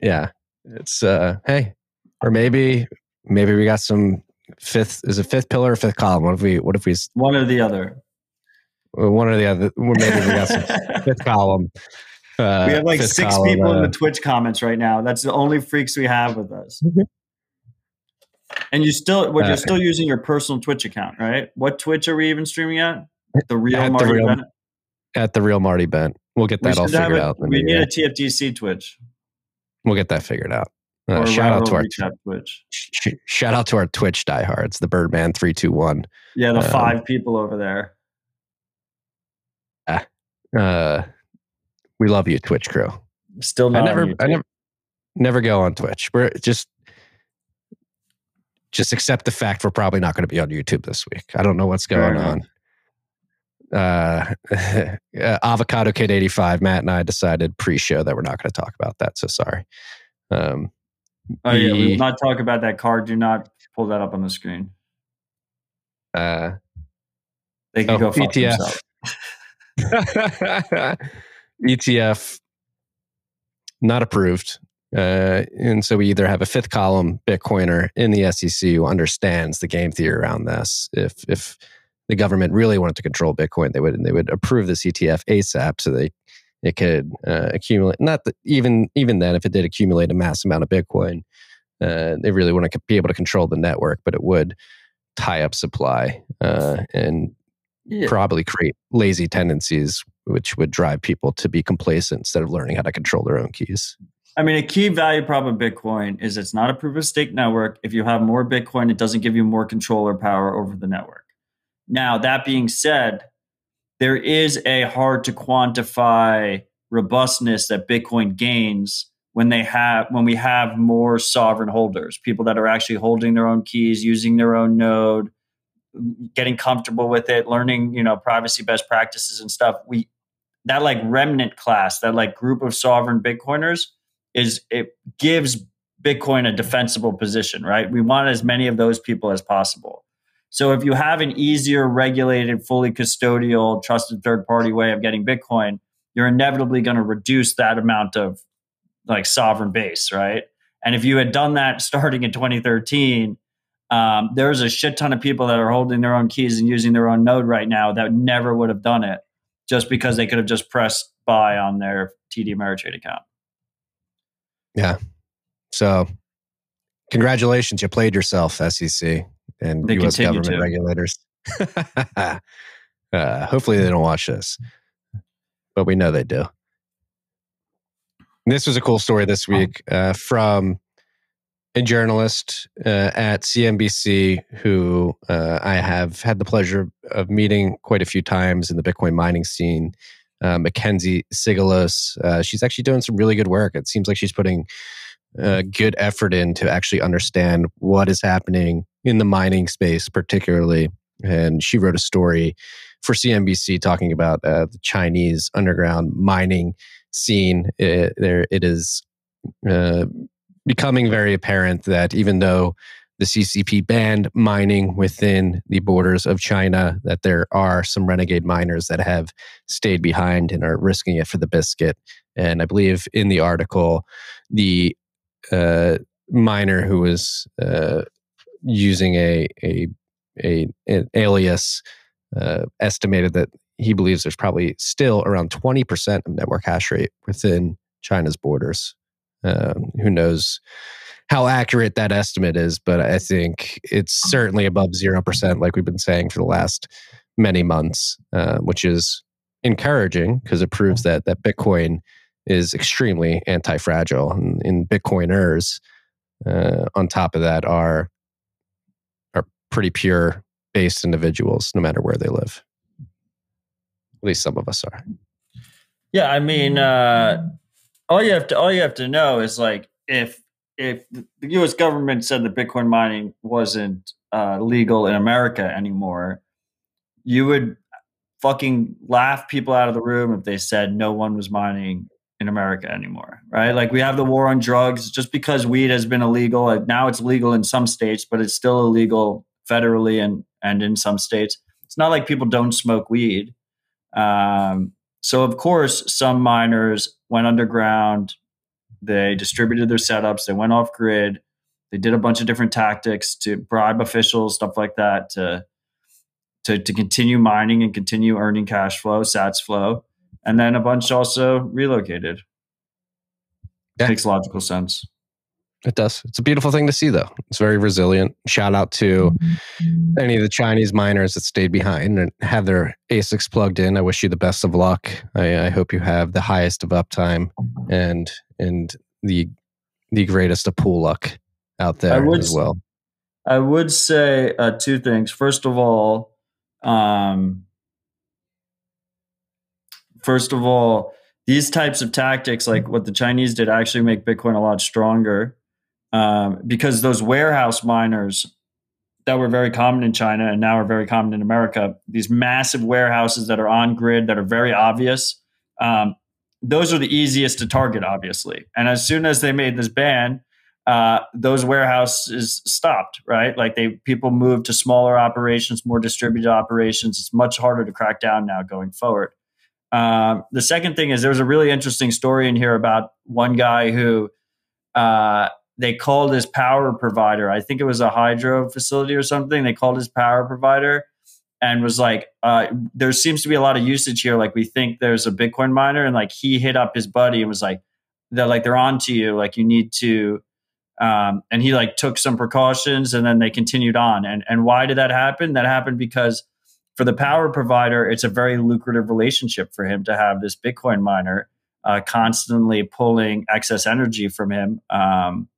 Yeah, it's uh hey, or maybe maybe we got some fifth is a fifth pillar or fifth column. What if we what if we one or the other? One or the other. Maybe we got some fifth column. Uh, we have like six column, people uh, in the Twitch comments right now. That's the only freaks we have with us. Mm-hmm. and you still, what, you're uh, still using your personal Twitch account, right? What Twitch are we even streaming at? The real Marty the real. At the real Marty Bent. We'll get that we all figured a, out. We need a TFTC Twitch. We'll get that figured out. Uh, shout out to our Twitch. Sh- shout out to our Twitch diehards, the Birdman three two one. Yeah, the um, five people over there. Uh, uh, we love you, Twitch crew. Still not. I never, I never, never go on Twitch. We're just, just accept the fact we're probably not going to be on YouTube this week. I don't know what's going on. Uh, uh, Avocado Kid 85, Matt and I decided pre show that we're not going to talk about that. So sorry. Um, oh, yeah. We will not talk about that card. Do not pull that up on the screen. Uh, they can oh, go fuck ETF. ETF not approved. Uh, and so we either have a fifth column Bitcoiner in the SEC who understands the game theory around this. If if the government really wanted to control Bitcoin, they would they would approve this ETF ASAP so they it could uh, accumulate. Not that even even then, if it did accumulate a mass amount of Bitcoin, uh, they really want to be able to control the network, but it would tie up supply uh, and yeah. probably create lazy tendencies, which would drive people to be complacent instead of learning how to control their own keys. I mean, a key value prop of Bitcoin is it's not a proof of stake network. If you have more Bitcoin, it doesn't give you more control or power over the network. Now, that being said, there is a hard to quantify robustness that Bitcoin gains when they have when we have more sovereign holders, people that are actually holding their own keys, using their own node, getting comfortable with it, learning, you know, privacy best practices and stuff. We that like remnant class, that like group of sovereign Bitcoiners is it gives Bitcoin a defensible position, right? We want as many of those people as possible. So if you have an easier, regulated, fully custodial, trusted third party way of getting Bitcoin, you're inevitably going to reduce that amount of like sovereign base, right? And if you had done that starting in 2013, um, there's a shit ton of people that are holding their own keys and using their own node right now that never would have done it just because they could have just pressed buy on their TD Ameritrade account. Yeah. So, congratulations, you played yourself, SEC and they U.S. government to. regulators. uh, hopefully, they don't watch this, but we know they do. This was a cool story this week uh, from a journalist uh, at CNBC who uh, I have had the pleasure of meeting quite a few times in the Bitcoin mining scene. Uh, Mackenzie Sigalos. Uh, she's actually doing some really good work. It seems like she's putting uh, good effort in to actually understand what is happening in the mining space, particularly. And she wrote a story for CNBC talking about uh, the Chinese underground mining scene. It, there, it is uh, becoming very apparent that even though the CCP banned mining within the borders of China, that there are some renegade miners that have stayed behind and are risking it for the biscuit. And I believe in the article, the uh, miner who was uh, using a, a, a an alias uh, estimated that he believes there's probably still around 20% of network hash rate within China's borders. Um, who knows how accurate that estimate is, but I think it's certainly above 0%, like we've been saying for the last many months, uh, which is encouraging because it proves that, that Bitcoin is extremely anti fragile. And, and Bitcoiners, uh, on top of that, are, are pretty pure based individuals, no matter where they live. At least some of us are. Yeah, I mean, uh, all you have to all you have to know is like if if the U.S. government said that Bitcoin mining wasn't uh, legal in America anymore, you would fucking laugh people out of the room if they said no one was mining in America anymore, right? Like we have the war on drugs. Just because weed has been illegal, now it's legal in some states, but it's still illegal federally and and in some states. It's not like people don't smoke weed. Um, so of course, some miners went underground. They distributed their setups. They went off grid. They did a bunch of different tactics to bribe officials, stuff like that, to to, to continue mining and continue earning cash flow, Sats flow, and then a bunch also relocated. Yeah. Makes logical sense. It does. It's a beautiful thing to see, though. It's very resilient. Shout out to mm-hmm. any of the Chinese miners that stayed behind and have their ASICs plugged in. I wish you the best of luck. I, I hope you have the highest of uptime and and the the greatest of pool luck out there would, as well. I would say uh, two things. First of all, um, first of all, these types of tactics, like what the Chinese did, actually make Bitcoin a lot stronger um, because those warehouse miners that were very common in China and now are very common in America, these massive warehouses that are on grid that are very obvious, um, those are the easiest to target, obviously. And as soon as they made this ban, uh, those warehouses stopped, right? Like they people moved to smaller operations, more distributed operations. It's much harder to crack down now going forward. Um, the second thing is there was a really interesting story in here about one guy who uh, they called his power provider. I think it was a hydro facility or something. They called his power provider and was like, uh, there seems to be a lot of usage here. Like we think there's a Bitcoin miner, and like he hit up his buddy and was like, they're like they're on to you. Like you need to. Um, and he like took some precautions, and then they continued on. And and why did that happen? That happened because for the power provider, it's a very lucrative relationship for him to have this Bitcoin miner uh, constantly pulling excess energy from him. Um,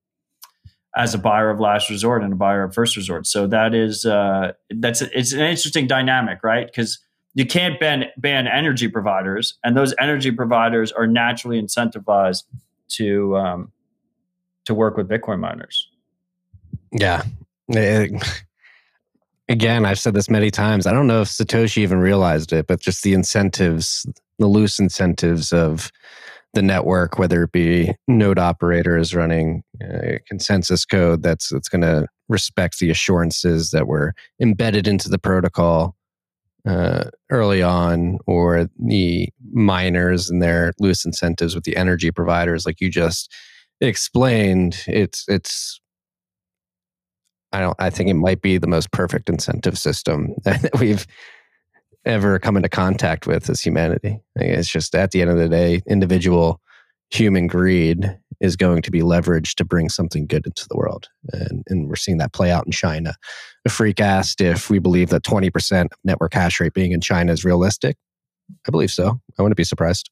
as a buyer of last resort and a buyer of first resort. So that is uh, that's it's an interesting dynamic, right? Because you can't ban ban energy providers, and those energy providers are naturally incentivized to um, to work with Bitcoin miners. Yeah. Again, I've said this many times. I don't know if Satoshi even realized it, but just the incentives, the loose incentives of the network, whether it be node operators running uh, consensus code that's that's going to respect the assurances that were embedded into the protocol uh, early on, or the miners and their loose incentives with the energy providers, like you just explained. It's it's. I don't. I think it might be the most perfect incentive system that we've ever come into contact with as humanity. It's just at the end of the day, individual human greed is going to be leveraged to bring something good into the world. And, and we're seeing that play out in China. The freak asked if we believe that 20% network hash rate being in China is realistic. I believe so. I wouldn't be surprised.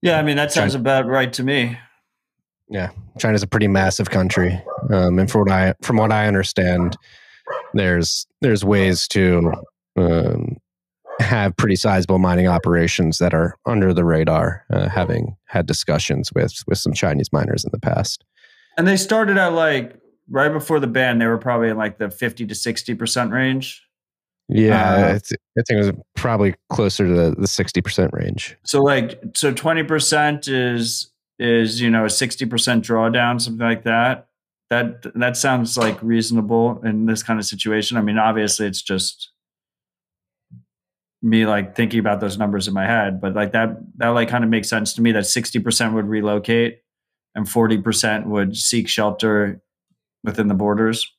Yeah, I mean, that sounds China, about right to me. Yeah, China's a pretty massive country. Um, and from what I, from what I understand, there's there's ways to um, have pretty sizable mining operations that are under the radar, uh, having had discussions with with some Chinese miners in the past. And they started at like right before the ban, they were probably in like the 50 to 60% range. Yeah, uh, I, th- I, think it was probably closer to the, the 60% range. So like so 20% is is, you know, a 60% drawdown, something like that. That that sounds like reasonable in this kind of situation. I mean, obviously it's just me like thinking about those numbers in my head, but like that that like kind of makes sense to me that 60% would relocate and 40% would seek shelter within the borders.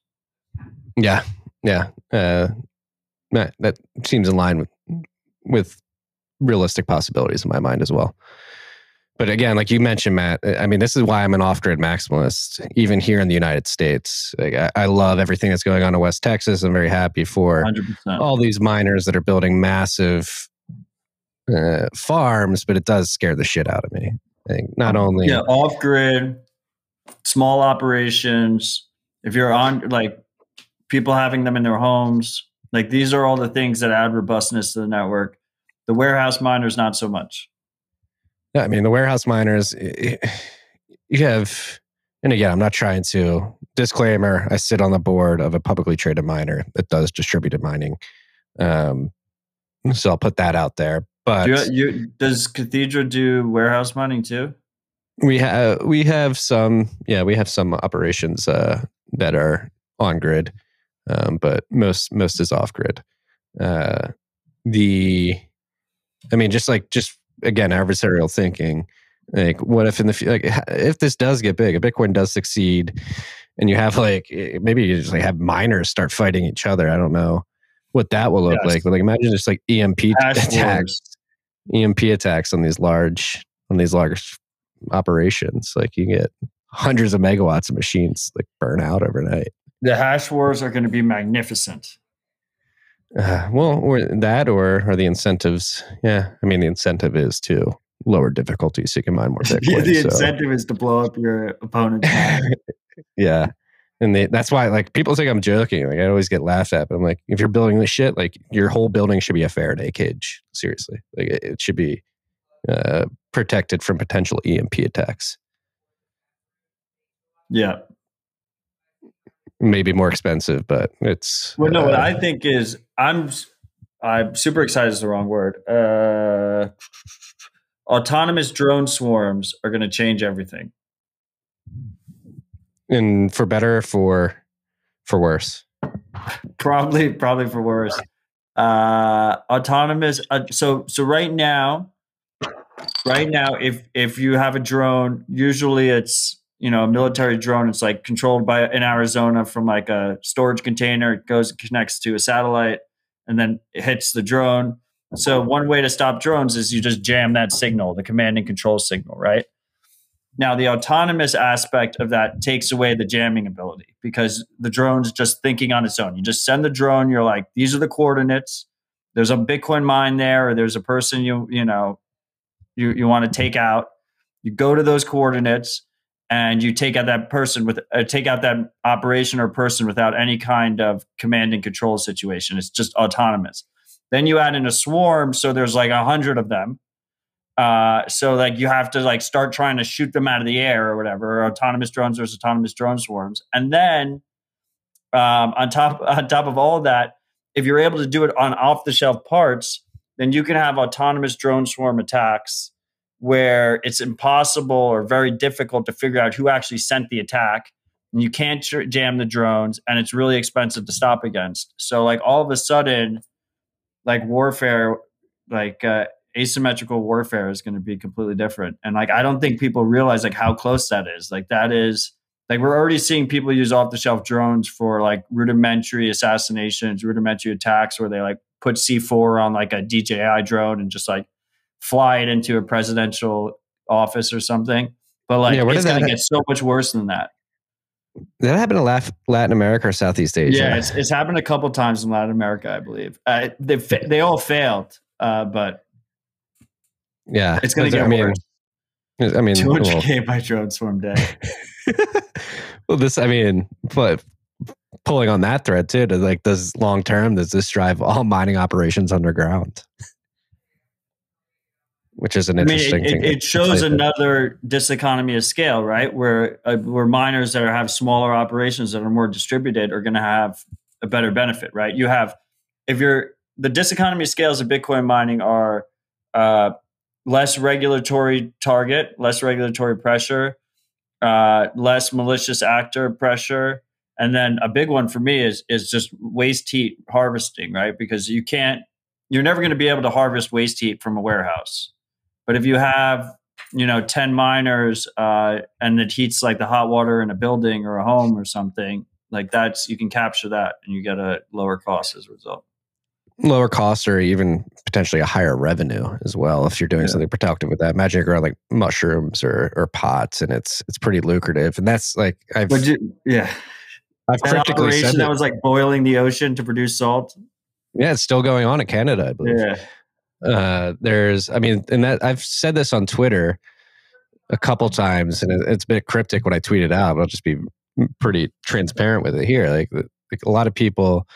Yeah. Yeah. Uh, that seems in line with with realistic possibilities in my mind as well. But again, like you mentioned, Matt, I mean, this is why I'm an off-grid maximalist, even here in the United States. Like, I, I, love everything that's going on in West Texas. I'm very happy for 100%. all these miners that are building massive uh, farms, but it does scare the shit out of me. not only yeah, off-grid, small operations. If you're on like people having them in their homes, like these are all the things that add robustness to the network. The warehouse miners, not so much. Yeah, I mean the warehouse miners. You have, and again, I'm not trying to disclaimer. I sit on the board of a publicly traded miner that does distributed mining. Um, so I'll put that out there. But do you, you, does Cathedral do warehouse mining too? We have we have some yeah we have some operations uh, that are on grid um, but most most is off grid. Uh, the, I mean, just like just again adversarial thinking. Like, what if in the like if this does get big, if Bitcoin does succeed, and you have like maybe you just like have miners start fighting each other. I don't know what that will look yes. like, but like imagine just like EMP Ash attacks, wars. EMP attacks on these large on these large operations. Like you get hundreds of megawatts of machines like burn out overnight. The hash wars are going to be magnificent. Uh, well, or that, or are the incentives? Yeah, I mean, the incentive is to lower difficulty so you can mine more Bitcoin. yeah, the so. incentive is to blow up your opponent. yeah, and they, that's why, like, people think I'm joking. Like, I always get laughed at, but I'm like, if you're building this shit, like, your whole building should be a Faraday cage. Seriously, like, it, it should be uh, protected from potential EMP attacks. Yeah, maybe more expensive, but it's. Well, no, uh, what I think is I'm I'm super excited is the wrong word. Uh, autonomous drone swarms are going to change everything. And for better, for for worse. probably, probably for worse. Uh, autonomous. Uh, so, so right now, right now, if if you have a drone, usually it's you know a military drone it's like controlled by in arizona from like a storage container it goes connects to a satellite and then it hits the drone. So one way to stop drones is you just jam that signal the command and control signal right? Now the autonomous aspect of that takes away the jamming ability because the drone's just thinking on its own. You just send the drone you're like these are the coordinates. There's a bitcoin mine there or there's a person you you know you, you want to take out. You go to those coordinates and you take out that person with uh, take out that operation or person without any kind of command and control situation. It's just autonomous. Then you add in a swarm so there's like a hundred of them. Uh, so like you have to like start trying to shoot them out of the air or whatever. Or autonomous drones there's autonomous drone swarms. And then um, on top on top of all of that if you're able to do it on off the shelf parts then you can have autonomous drone swarm attacks where it's impossible or very difficult to figure out who actually sent the attack. And you can't jam the drones, and it's really expensive to stop against. So, like, all of a sudden, like warfare, like uh, asymmetrical warfare is going to be completely different. And like, I don't think people realize like how close that is. Like, that is like we're already seeing people use off the shelf drones for like rudimentary assassinations, rudimentary attacks where they like put C4 on like a DJI drone and just like fly it into a presidential office or something. But like, yeah, it's going to get so much worse than that. That happened in Latin America or Southeast Asia? Yeah, it's, it's happened a couple times in Latin America, I believe. Uh, they they all failed, uh, but yeah, it's going to get I mean, worse. I mean, 200k well, by drone swarm day. well, this, I mean, but pulling on that thread too. To like, does long term does this drive all mining operations underground? Which is an interesting I mean, thing. It, it shows another diseconomy of scale, right? Where uh, where miners that have smaller operations that are more distributed are going to have a better benefit, right? You have if you're the diseconomy scales of Bitcoin mining are uh, less regulatory target, less regulatory pressure, uh, less malicious actor pressure, and then a big one for me is is just waste heat harvesting, right? Because you can't, you're never going to be able to harvest waste heat from a warehouse, but if you have you know 10 miners uh, and it heats like the hot water in a building or a home or something like that's you can capture that and you get a lower cost as a result lower cost or even potentially a higher revenue as well if you're doing yeah. something productive with that. Imagine you're growing like mushrooms or or pots, and it's it's pretty lucrative. And that's like I've you, yeah, I've that operation that was like boiling the ocean to produce salt. Yeah, it's still going on in Canada, I believe. Yeah. Uh, there's, I mean, and that I've said this on Twitter a couple times, and it, it's been cryptic when I tweet it out. But I'll just be pretty transparent with it here. Like, like a lot of people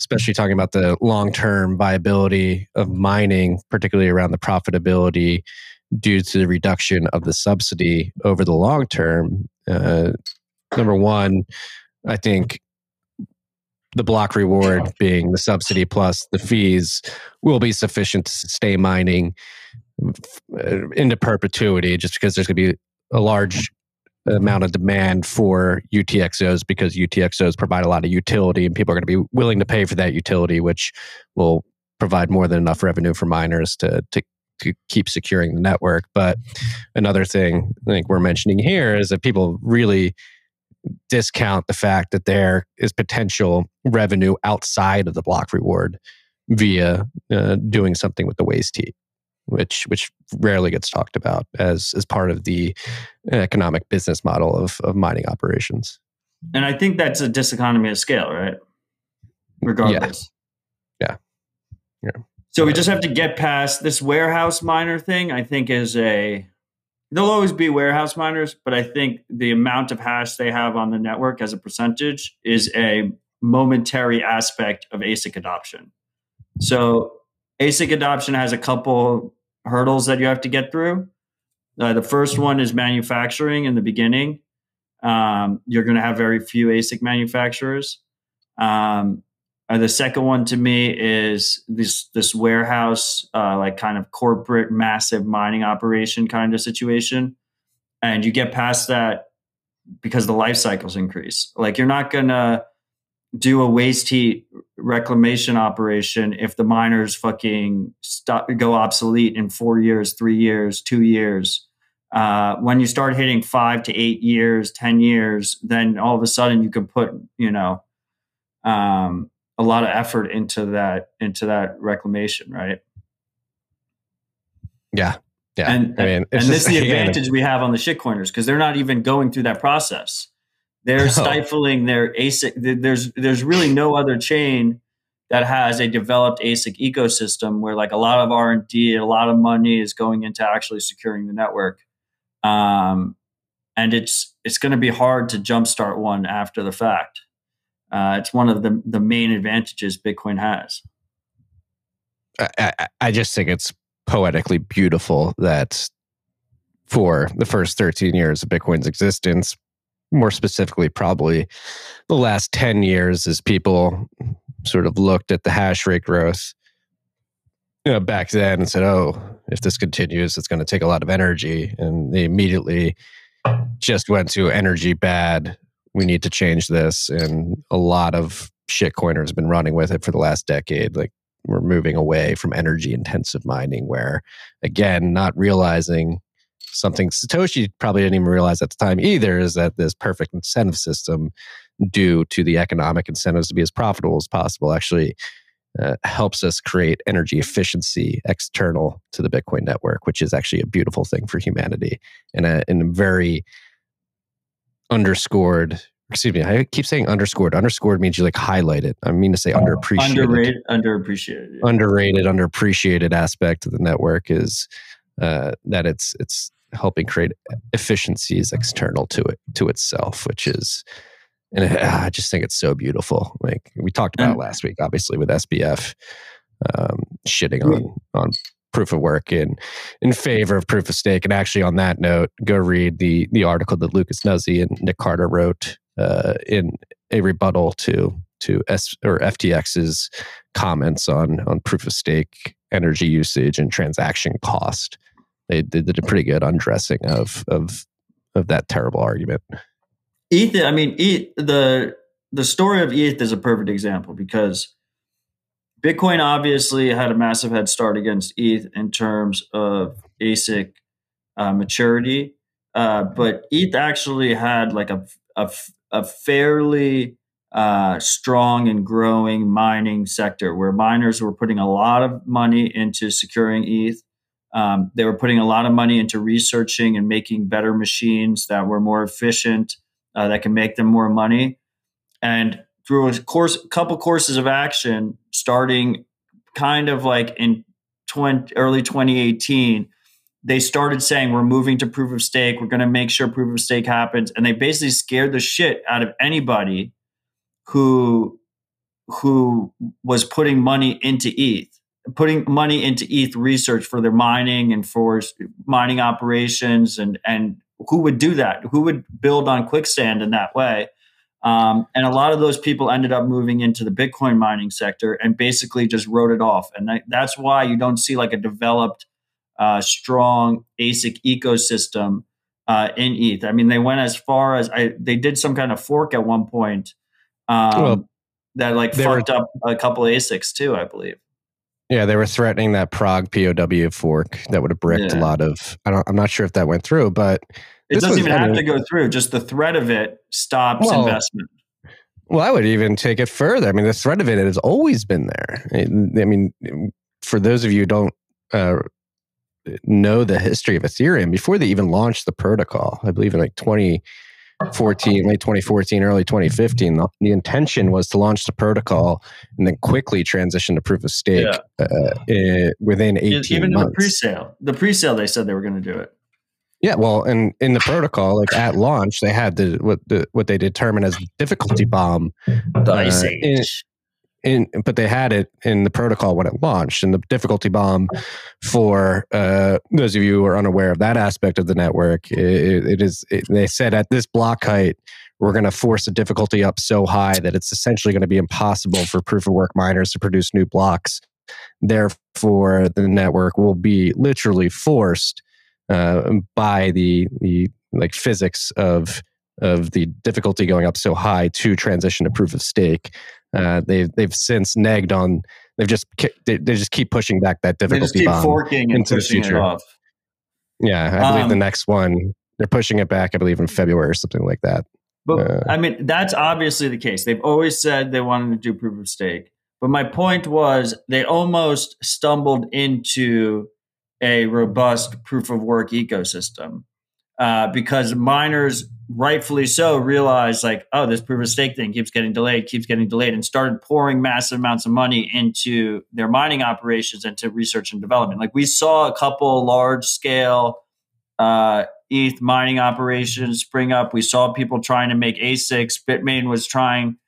especially talking about the long term viability of mining, particularly around the profitability due to the reduction of the subsidy over the long term. Uh, number one, I think the block reward being the subsidy plus the fees will be sufficient to stay mining uh, into perpetuity just because there's going to be a large amount of demand for UTXOs because UTXOs provide a lot of utility and people are going to be willing to pay for that utility, which will provide more than enough revenue for miners to, to, to keep securing the network. But another thing I think we're mentioning here is that people really discount the fact that there is potential revenue outside of the block reward via uh, doing something with the waste heat which which rarely gets talked about as as part of the economic business model of of mining operations. And I think that's a diseconomy of scale, right? Regardless. Yeah. Yeah. yeah. So we just have to get past this warehouse miner thing. I think is a there'll always be warehouse miners, but I think the amount of hash they have on the network as a percentage is a momentary aspect of ASIC adoption. So ASIC adoption has a couple hurdles that you have to get through. Uh, the first one is manufacturing in the beginning. Um, you're going to have very few ASIC manufacturers. Um, uh, the second one to me is this this warehouse, uh, like kind of corporate, massive mining operation kind of situation, and you get past that because the life cycles increase. Like you're not gonna do a waste heat reclamation operation if the miners fucking stop, go obsolete in four years, three years, two years. Uh, when you start hitting five to eight years, 10 years, then all of a sudden you can put, you know, um, a lot of effort into that, into that reclamation, right? Yeah. Yeah. And, I mean, and this is the advantage we have on the shitcoiners because they're not even going through that process. They're stifling their ASIC. There's there's really no other chain that has a developed ASIC ecosystem where like a lot of R and D, a lot of money is going into actually securing the network. Um, and it's it's going to be hard to jumpstart one after the fact. Uh, it's one of the the main advantages Bitcoin has. I, I just think it's poetically beautiful that for the first 13 years of Bitcoin's existence, more specifically, probably the last 10 years, as people sort of looked at the hash rate growth you know, back then and said, oh, if this continues, it's going to take a lot of energy. And they immediately just went to energy bad. We need to change this. And a lot of shitcoiners have been running with it for the last decade. Like we're moving away from energy intensive mining, where again, not realizing something Satoshi probably didn't even realize at the time either is that this perfect incentive system, due to the economic incentives to be as profitable as possible, actually uh, helps us create energy efficiency external to the Bitcoin network, which is actually a beautiful thing for humanity and a, and a very underscored. Excuse me, I keep saying underscored. Underscored means you like highlight it. I mean to say oh, underappreciated. Underrated, underappreciated. Yeah. Underrated, underappreciated aspect of the network is uh, that it's it's helping create efficiencies external to it to itself, which is and ah, I just think it's so beautiful. Like we talked about last week, obviously with SBF um, shitting on on proof of work in in favor of proof of stake. And actually, on that note, go read the the article that Lucas Nuzzi and Nick Carter wrote uh, in a rebuttal to to S or FTX's comments on on proof of stake energy usage and transaction cost. They, they did a pretty good undressing of of of that terrible argument. ETH, I mean, the the story of ETH is a perfect example because Bitcoin obviously had a massive head start against ETH in terms of ASIC uh, maturity, uh, but ETH actually had like a a, a fairly uh, strong and growing mining sector where miners were putting a lot of money into securing ETH. Um, they were putting a lot of money into researching and making better machines that were more efficient, uh, that can make them more money. And through a course, couple courses of action, starting kind of like in 20, early 2018, they started saying we're moving to proof of stake. We're going to make sure proof of stake happens, and they basically scared the shit out of anybody who who was putting money into ETH, putting money into ETH research for their mining and for mining operations, and and who would do that? Who would build on Quicksand in that way? Um, and a lot of those people ended up moving into the Bitcoin mining sector and basically just wrote it off. And that, that's why you don't see like a developed, uh, strong ASIC ecosystem uh, in ETH. I mean, they went as far as I, they did some kind of fork at one point um, well, that like fucked were, up a couple ASICs too, I believe. Yeah, they were threatening that ProgPoW fork that would have bricked yeah. a lot of. I don't, I'm not sure if that went through, but it doesn't even have to go through. Just the threat of it stops well, investment. Well, I would even take it further. I mean, the threat of it has always been there. I mean, for those of you who don't uh, know the history of Ethereum, before they even launched the protocol, I believe in like 2014, late 2014, early 2015, the, the intention was to launch the protocol and then quickly transition to proof of stake yeah. uh, within 18 even months. the pre-sale. The pre-sale, they said they were going to do it. Yeah, well, and in the protocol, like at launch, they had the what the what they determine as difficulty bomb. The uh, Ice Age. In, in, but they had it in the protocol when it launched, and the difficulty bomb for uh, those of you who are unaware of that aspect of the network, it, it is. It, they said at this block height, we're going to force the difficulty up so high that it's essentially going to be impossible for proof of work miners to produce new blocks. Therefore, the network will be literally forced uh, by the the like physics of of the difficulty going up so high to transition to proof of stake. Uh, they've they've since negged on. They've just they, they just keep pushing back that difficulty They bomb forking into the future. Yeah, I believe um, the next one they're pushing it back. I believe in February or something like that. But uh, I mean, that's obviously the case. They've always said they wanted to do proof of stake. But my point was they almost stumbled into a robust proof of work ecosystem uh, because miners rightfully so realized like oh this proof of stake thing keeps getting delayed keeps getting delayed and started pouring massive amounts of money into their mining operations and to research and development. Like we saw a couple large scale uh, eth mining operations spring up. We saw people trying to make asics bitmain was trying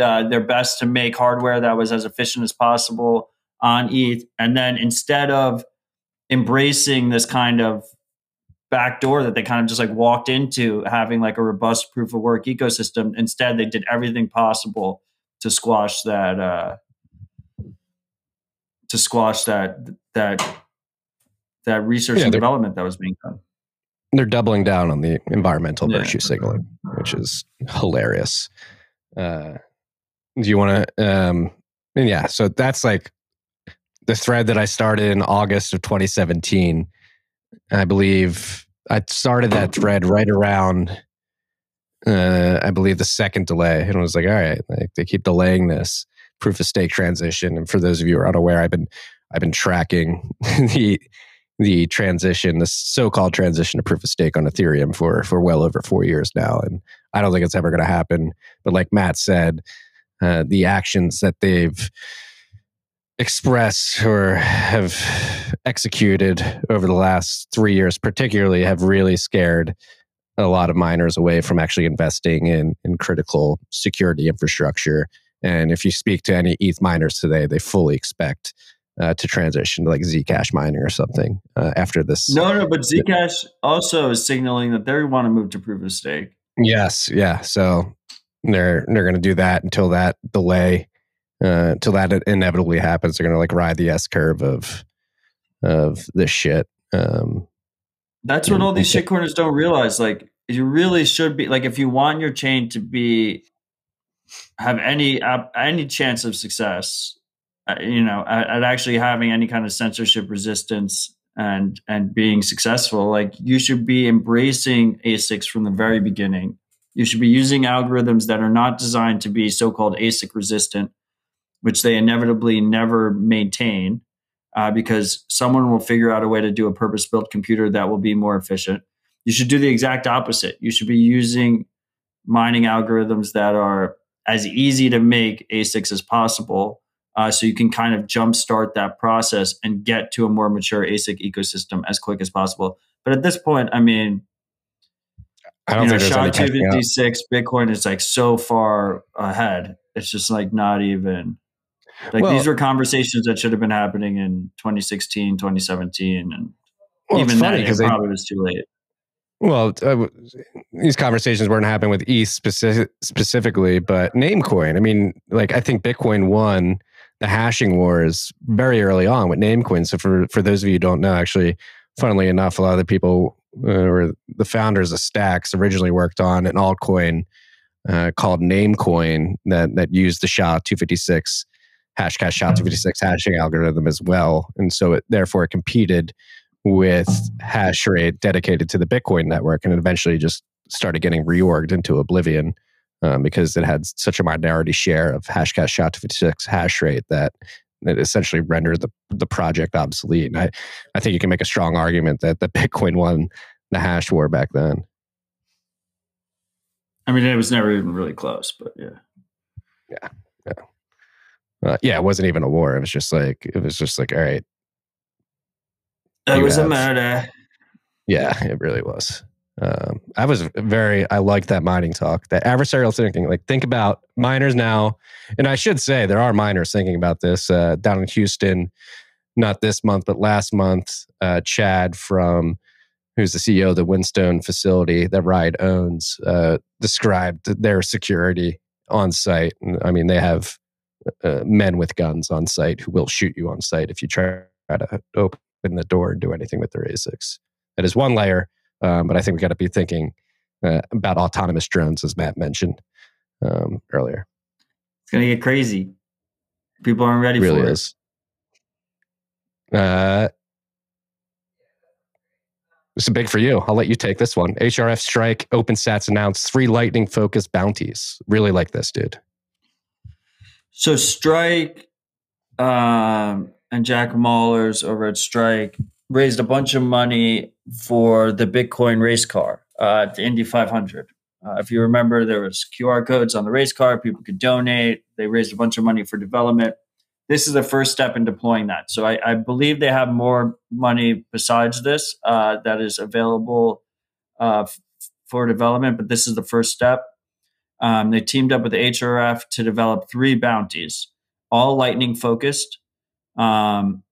uh, their best to make hardware that was as efficient as possible on eth and then instead of embracing this kind of back door that they kind of just like walked into having like a robust proof of work ecosystem. Instead they did everything possible to squash that uh to squash that that that research yeah, and development that was being done. They're doubling down on the environmental yeah. virtue signaling which is hilarious. Uh do you want to um and yeah so that's like the thread that I started in August of 2017. I believe I started that thread right around, uh, I believe, the second delay, and I was like, all right, like, they keep delaying this proof of stake transition. And for those of you who are unaware, I've been I've been tracking the the transition, the so-called transition to proof of stake on Ethereum for for well over four years now, and I don't think it's ever going to happen. But like Matt said, uh, the actions that they've express or have executed over the last three years, particularly, have really scared a lot of miners away from actually investing in in critical security infrastructure. And if you speak to any ETH miners today, they fully expect uh, to transition to like Zcash mining or something uh, after this. No, no, but Zcash also is signaling that they want to move to proof of stake. Yes, yeah. So they're they're going to do that until that delay, uh, until that inevitably happens. They're going to like ride the S curve of of this shit. Um, That's what all these shitcoiners don't realize. Like, you really should be like, if you want your chain to be have any uh, any chance of success, uh, you know, at, at, actually having any kind of censorship resistance and and being successful, like you should be embracing ASICs from the very beginning. You should be using algorithms that are not designed to be so-called ASIC resistant, which they inevitably never maintain, uh, because someone will figure out a way to do a purpose-built computer that will be more efficient. You should do the exact opposite. You should be using mining algorithms that are as easy to make ASICs as possible uh, so you can kind of jumpstart that process and get to a more mature ASIC ecosystem as quick as possible. But at this point, I mean, I don't you know, SHA 256 Bitcoin is like so far ahead. It's just like not even like well, these were conversations that should have been happening in 2016, 2017, and well, even then, it probably was too late. Well, uh, these conversations weren't happening with ETH specific, specifically, but Namecoin. I mean, like I think Bitcoin won the hashing wars very early on with Namecoin. So for for those of you who don't know, actually, funnily enough, a lot of the people uh, or the founders of Stacks originally worked on an altcoin uh, called Namecoin that that used the SHA two fifty six Hashcash SHA two fifty six hashing algorithm as well, and so it therefore competed with hash rate dedicated to the Bitcoin network, and eventually just started getting reorged into oblivion um, because it had such a minority share of Hashcash SHA-256 hash rate that it essentially rendered the, the project obsolete. And I, I think you can make a strong argument that the Bitcoin won the hash war back then. I mean, it was never even really close, but yeah. Yeah. Yeah. Uh, yeah, it wasn't even a war. It was just like, it was just like, all right. It was have, a murder. Yeah, it really was. Um, I was very, I liked that mining talk, that adversarial thinking. Like, think about miners now. And I should say, there are miners thinking about this uh, down in Houston, not this month, but last month. Uh, Chad from, who's the CEO of the Whinstone facility that Riot owns, uh, described their security on site. I mean, they have uh, men with guns on site who will shoot you on site if you try to open the door and do anything with their ASICs. That is one layer. Um, but I think we got to be thinking uh, about autonomous drones, as Matt mentioned um, earlier. It's going to get crazy. People aren't ready it really for it. Is. Uh, this is big for you. I'll let you take this one. HRF Strike OpenSats announced three lightning focused bounties. Really like this, dude. So Strike um, and Jack Mallers over at Strike raised a bunch of money for the Bitcoin race car, uh, the Indy 500. Uh, if you remember, there was QR codes on the race car. People could donate. They raised a bunch of money for development. This is the first step in deploying that. So I, I believe they have more money besides this uh, that is available uh, f- for development, but this is the first step. Um, they teamed up with HRF to develop three bounties, all Lightning focused. Um,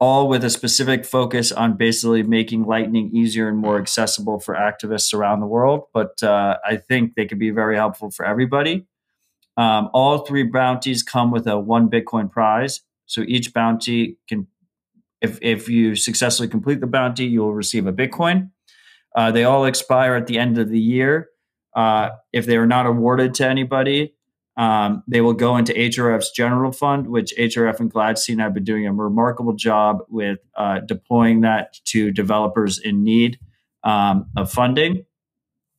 all with a specific focus on basically making Lightning easier and more accessible for activists around the world. But uh, I think they could be very helpful for everybody. Um, all three bounties come with a one Bitcoin prize. So each bounty can, if, if you successfully complete the bounty, you will receive a Bitcoin. Uh, they all expire at the end of the year. Uh, if they are not awarded to anybody, um, they will go into HRF's general fund, which HRF and Gladstein have been doing a remarkable job with uh, deploying that to developers in need um, of funding.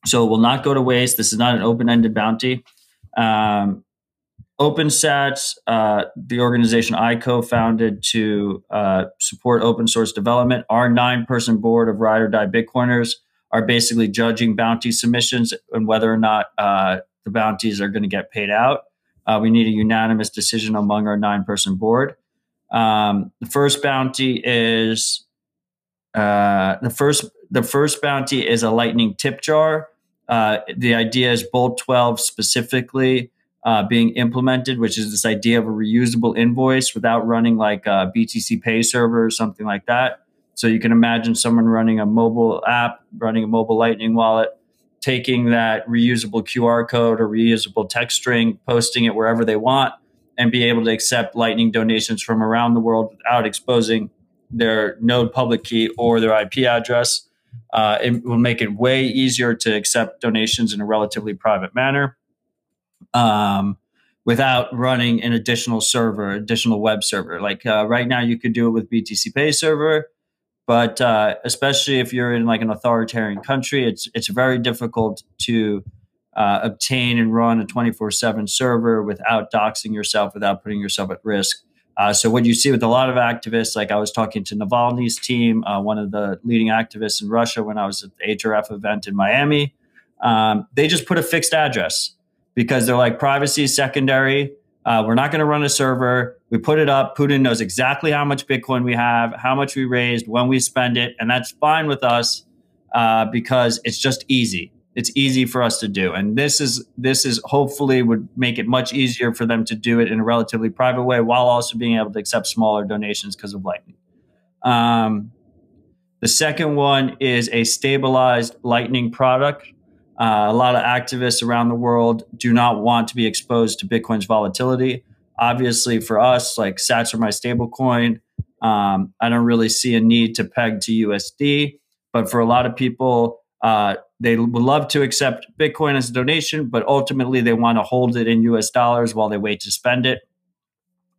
So it will not go to waste. This is not an open ended bounty. Um, OpenSats, uh, the organization I co founded to uh, support open source development, our nine person board of ride or die Bitcoiners are basically judging bounty submissions and whether or not uh, the bounties are going to get paid out. Uh, we need a unanimous decision among our nine person board. Um, the first bounty is uh, the first the first bounty is a lightning tip jar. Uh, the idea is Bolt 12 specifically uh, being implemented, which is this idea of a reusable invoice without running like a BTC Pay server or something like that. So you can imagine someone running a mobile app, running a mobile Lightning wallet, taking that reusable QR code or reusable text string, posting it wherever they want, and be able to accept Lightning donations from around the world without exposing their node public key or their IP address. Uh, it will make it way easier to accept donations in a relatively private manner um, without running an additional server, additional web server. Like uh, right now, you could do it with BTC Pay server, but uh, especially if you're in like an authoritarian country, it's it's very difficult to uh, obtain and run a 24/7 server without doxing yourself, without putting yourself at risk. Uh, so what you see with a lot of activists, like I was talking to Navalny's team, uh, one of the leading activists in Russia, when I was at the HRF event in Miami, um, they just put a fixed address because they're like privacy is secondary. Uh, we're not going to run a server. We put it up. Putin knows exactly how much Bitcoin we have, how much we raised, when we spend it, and that's fine with us uh, because it's just easy it's easy for us to do and this is this is hopefully would make it much easier for them to do it in a relatively private way while also being able to accept smaller donations because of lightning um, the second one is a stabilized lightning product uh, a lot of activists around the world do not want to be exposed to bitcoin's volatility obviously for us like sats are my stablecoin. um, i don't really see a need to peg to usd but for a lot of people uh, they would love to accept Bitcoin as a donation, but ultimately they want to hold it in US dollars while they wait to spend it.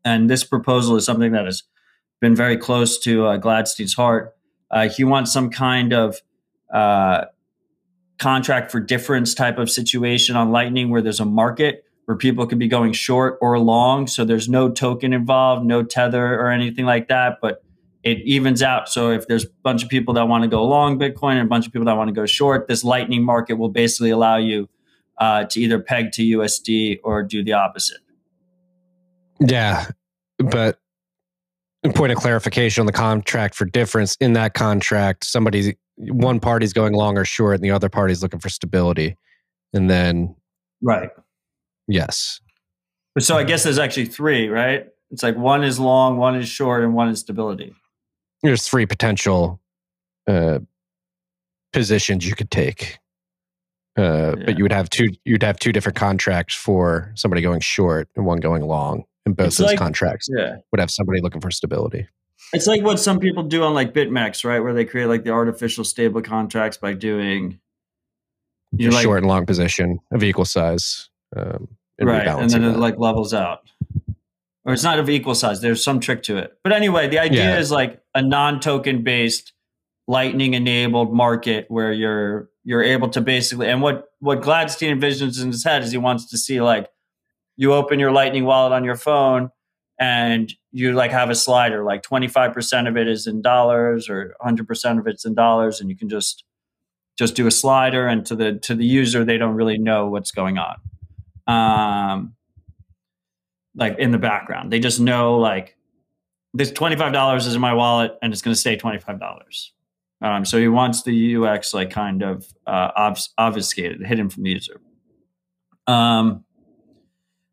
And this proposal is something that has been very close to uh, Gladstein's heart. Uh, he wants some kind of uh, contract for difference type of situation on Lightning where there's a market where people could be going short or long. So there's no token involved, no tether or anything like that, but it evens out. So if there's a bunch of people that want to go long Bitcoin and a bunch of people that want to go short, this lightning market will basically allow you uh, to either peg to USD or do the opposite. Yeah, but point of clarification on the contract for difference in that contract, somebody's one party's going long or short, and the other party's looking for stability, and then right, yes. So I guess there's actually three, right? It's like one is long, one is short, and one is stability there's three potential uh, positions you could take. Uh, yeah. But you would have two. You'd have two different contracts for somebody going short and one going long, and both it's those like, contracts yeah. would have somebody looking for stability. It's like what some people do on like BitMEX, right? Where they create like the artificial stable contracts by doing you like, short and long position of equal size, um, and right? And then it like levels out or it's not of equal size. There's some trick to it. But anyway, the idea yeah. is like a non-token based lightning enabled market where you're you're able to basically and what what Gladstein envisions in his head is he wants to see like you open your lightning wallet on your phone and you like have a slider like 25% of it is in dollars or 100% of it's in dollars and you can just just do a slider and to the to the user they don't really know what's going on um like in the background. They just know like this twenty five dollars is in my wallet and it's going to stay twenty five dollars. Um, so he wants the UX like kind of uh, obfuscated, hidden from the user. Um,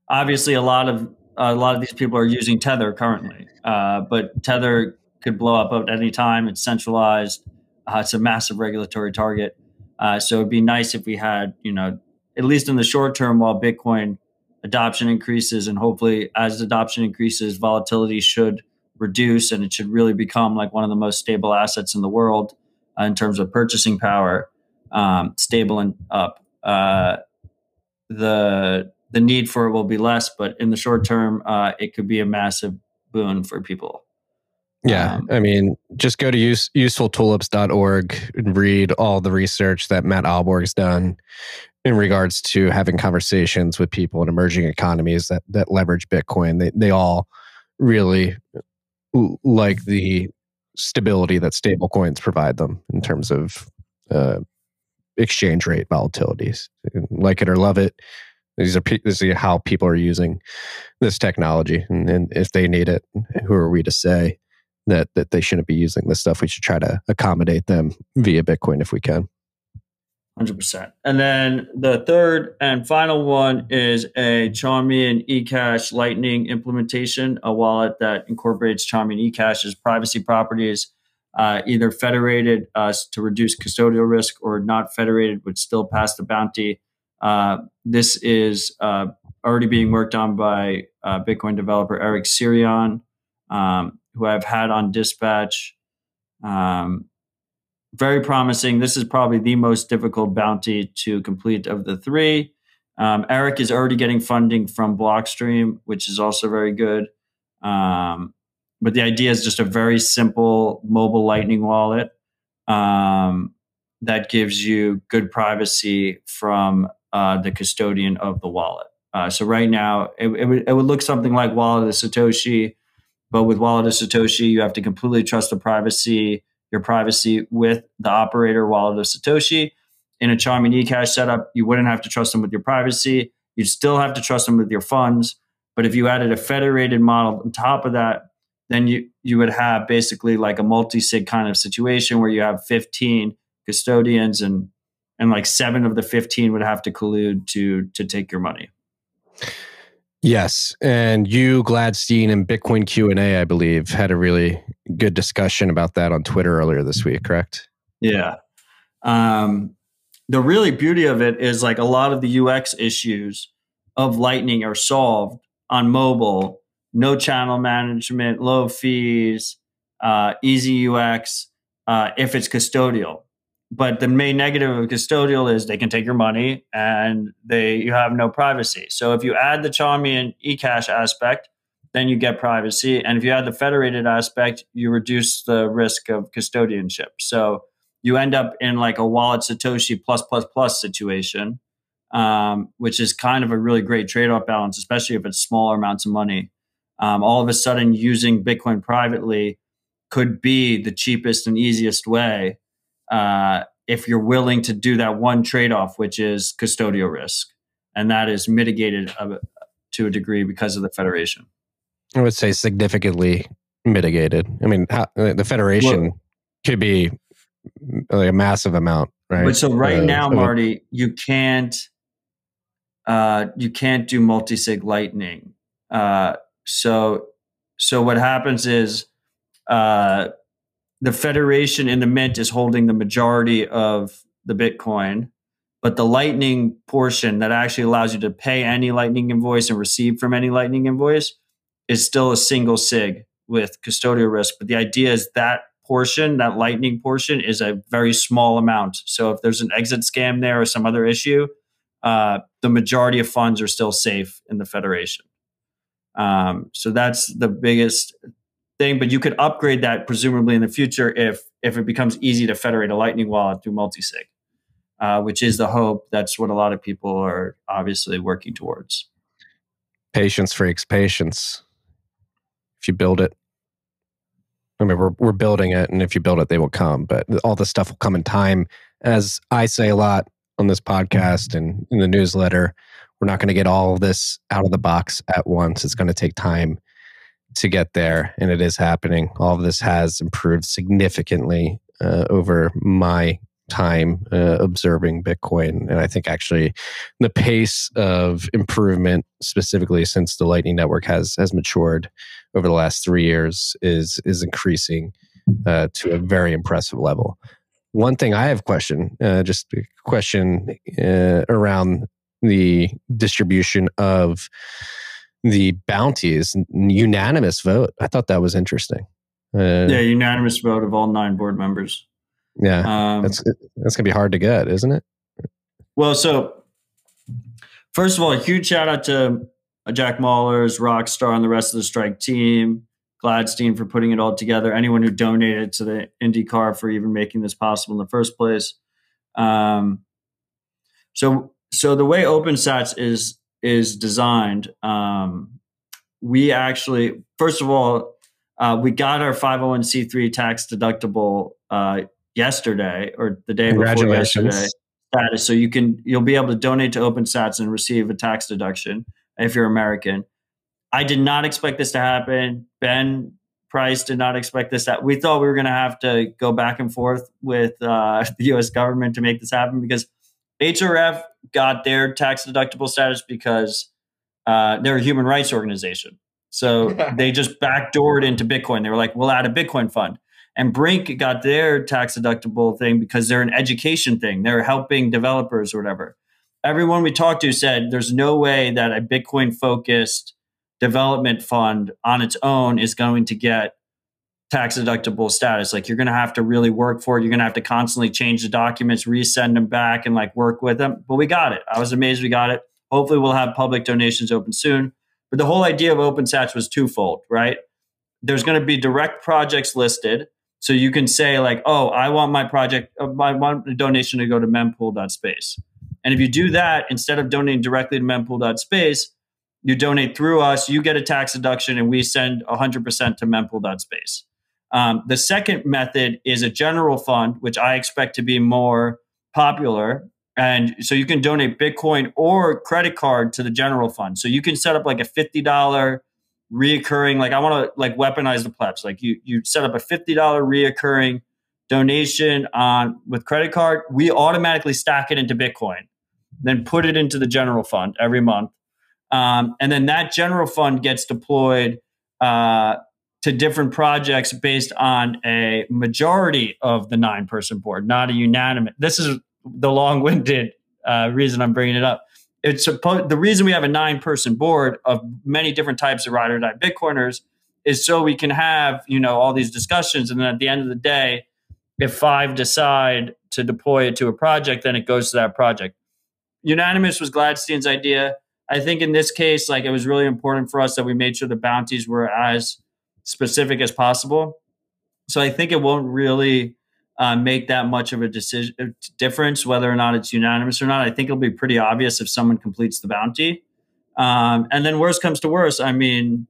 obviously, a lot of a lot of these people are using Tether currently, uh, but Tether could blow up at any time. It's centralized. Uh, it's a massive regulatory target. Uh, so it'd be nice if we had, you know, at least in the short term, while Bitcoin adoption increases and hopefully as adoption increases volatility should reduce and it should really become like one of the most stable assets in the world uh, in terms of purchasing power um, stable and up uh, the the need for it will be less but in the short term uh, it could be a massive boon for people yeah um, i mean just go to use, usefultulips.org and read all the research that matt ahlborg's done in regards to having conversations with people in emerging economies that that leverage Bitcoin. They they all really like the stability that stable coins provide them in terms of uh, exchange rate volatilities. Like it or love it. These are this is how people are using this technology, and, and if they need it, who are we to say? that that they shouldn't be using this stuff. We should try to accommodate them via Bitcoin if we can. 100%. And then the third and final one is a Chaumian eCash Lightning implementation, a wallet that incorporates Chaumian eCash's privacy properties, uh, either federated uh, to reduce custodial risk or not federated would still pass the bounty. Uh, this is uh, already being worked on by uh, Bitcoin developer Eric Sirion, um, who I've had on dispatch. Um, very promising. This is probably the most difficult bounty to complete of the three. Um, Eric is already getting funding from Blockstream, which is also very good. Um, but the idea is just a very simple mobile Lightning wallet um, that gives you good privacy from uh, the custodian of the wallet. Uh, so right now, it, it, would, it would look something like Wallet of Satoshi, but with Wallet of Satoshi, you have to completely trust the privacy your privacy with the operator wallet of Satoshi. In a Chaumian eCash setup, you wouldn't have to trust them with your privacy. You'd still have to trust them with your funds. But if you added a federated model on top of that, then you, you would have basically like a multi-sig kind of situation where you have 15 custodians and and like seven of the 15 would have to collude to to take your money. Yes, and you, Gladstein, and Bitcoin Q and A, I believe, had a really good discussion about that on Twitter earlier this week. Correct? Yeah. Um, the really beauty of it is like a lot of the UX issues of Lightning are solved on mobile. No channel management, low fees, uh, easy UX. Uh, if it's custodial, but the main negative of custodial is they can take your money and they you have no privacy. So if you add the Chaumian eCash aspect, then you get privacy, and if you add the federated aspect, you reduce the risk of custodianship. So you end up in like a wallet Satoshi plus plus plus situation, um, which is kind of a really great trade off balance, especially if it's smaller amounts of money. Um, all of a sudden, using Bitcoin privately could be the cheapest and easiest way uh, if you're willing to do that one trade off, which is custodial risk. And that is mitigated uh, to a degree because of the federation. I would say significantly mitigated. I mean, how, uh, the federation well, could be like a massive amount, right? But so right uh, now, Marty, you can't uh, you can't do multi-sig lightning. Uh, so so what happens is uh, the federation in the mint is holding the majority of the Bitcoin, but the Lightning portion that actually allows you to pay any Lightning invoice and receive from any Lightning invoice is still a single sig with custodial risk. But the idea is that portion, that Lightning portion, is a very small amount. So if there's an exit scam there or some other issue, uh, the majority of funds are still safe in the federation. Um, so that's the biggest thing, but you could upgrade that presumably in the future if if it becomes easy to federate a Lightning wallet through multisig, uh, which is the hope. That's what a lot of people are obviously working towards. Patience freaks, patience. If you build it, I mean, we're we're building it, and if you build it, they will come. But all this stuff will come in time. As I say a lot on this podcast and in the newsletter, we're not going to get all of this out of the box at once. It's going to take time to get there, and it is happening. All of this has improved significantly uh, over my time uh, observing Bitcoin. And I think actually the pace of improvement, specifically since the Lightning Network has has matured over the last three years, is is increasing uh, to a very impressive level. One thing I have question, uh, just a question uh, around the distribution of the bounties, unanimous vote. I thought that was interesting. Uh, yeah, unanimous vote of all nine board members. Yeah, um, that's that's gonna be hard to get, isn't it? Well, so first of all, a huge shout out to Jack Mallers, Rockstar, and the rest of the strike team. Gladstein for putting it all together. Anyone who donated to the IndyCar for even making this possible in the first place. Um, so, so the way OpenSats is is designed, um, we actually, first of all, uh, we got our 501c3 tax deductible uh, yesterday or the day before yesterday status. So you can you'll be able to donate to OpenSats and receive a tax deduction if you're American. I did not expect this to happen. Ben price. Did not expect this. That we thought we were going to have to go back and forth with uh, the U.S. government to make this happen because HRF got their tax deductible status because uh, they're a human rights organization. So they just backdoored into Bitcoin. They were like, "We'll add a Bitcoin fund." And Brink got their tax deductible thing because they're an education thing. They're helping developers or whatever. Everyone we talked to said there's no way that a Bitcoin focused development fund on its own is going to get tax deductible status. Like you're going to have to really work for it. You're going to have to constantly change the documents, resend them back, and like work with them. But we got it. I was amazed we got it. Hopefully, we'll have public donations open soon. But the whole idea of OpenSats was twofold, right? There's going to be direct projects listed so you can say like, oh, I want my project, uh, I want a donation to go to mempool.space. And if you do that, instead of donating directly to mempool.space, you donate through us, you get a tax deduction, and we send 100% to mempool.space. Um, the second method is a general fund, which I expect to be more popular. And so you can donate Bitcoin or credit card to the general fund. So you can set up like a $50 reoccurring like i want to like weaponize the plebs like you you set up a $50 reoccurring donation on with credit card we automatically stack it into bitcoin then put it into the general fund every month um, and then that general fund gets deployed uh, to different projects based on a majority of the nine person board not a unanimous this is the long-winded uh, reason i'm bringing it up it's supposed the reason we have a nine person board of many different types of ride or die Bitcoiners is so we can have you know all these discussions, and then at the end of the day, if five decide to deploy it to a project, then it goes to that project. Unanimous was Gladstein's idea. I think in this case, like it was really important for us that we made sure the bounties were as specific as possible. So I think it won't really uh, make that much of a decision uh, difference whether or not it's unanimous or not. I think it'll be pretty obvious if someone completes the bounty. Um, and then worst comes to worst, I mean,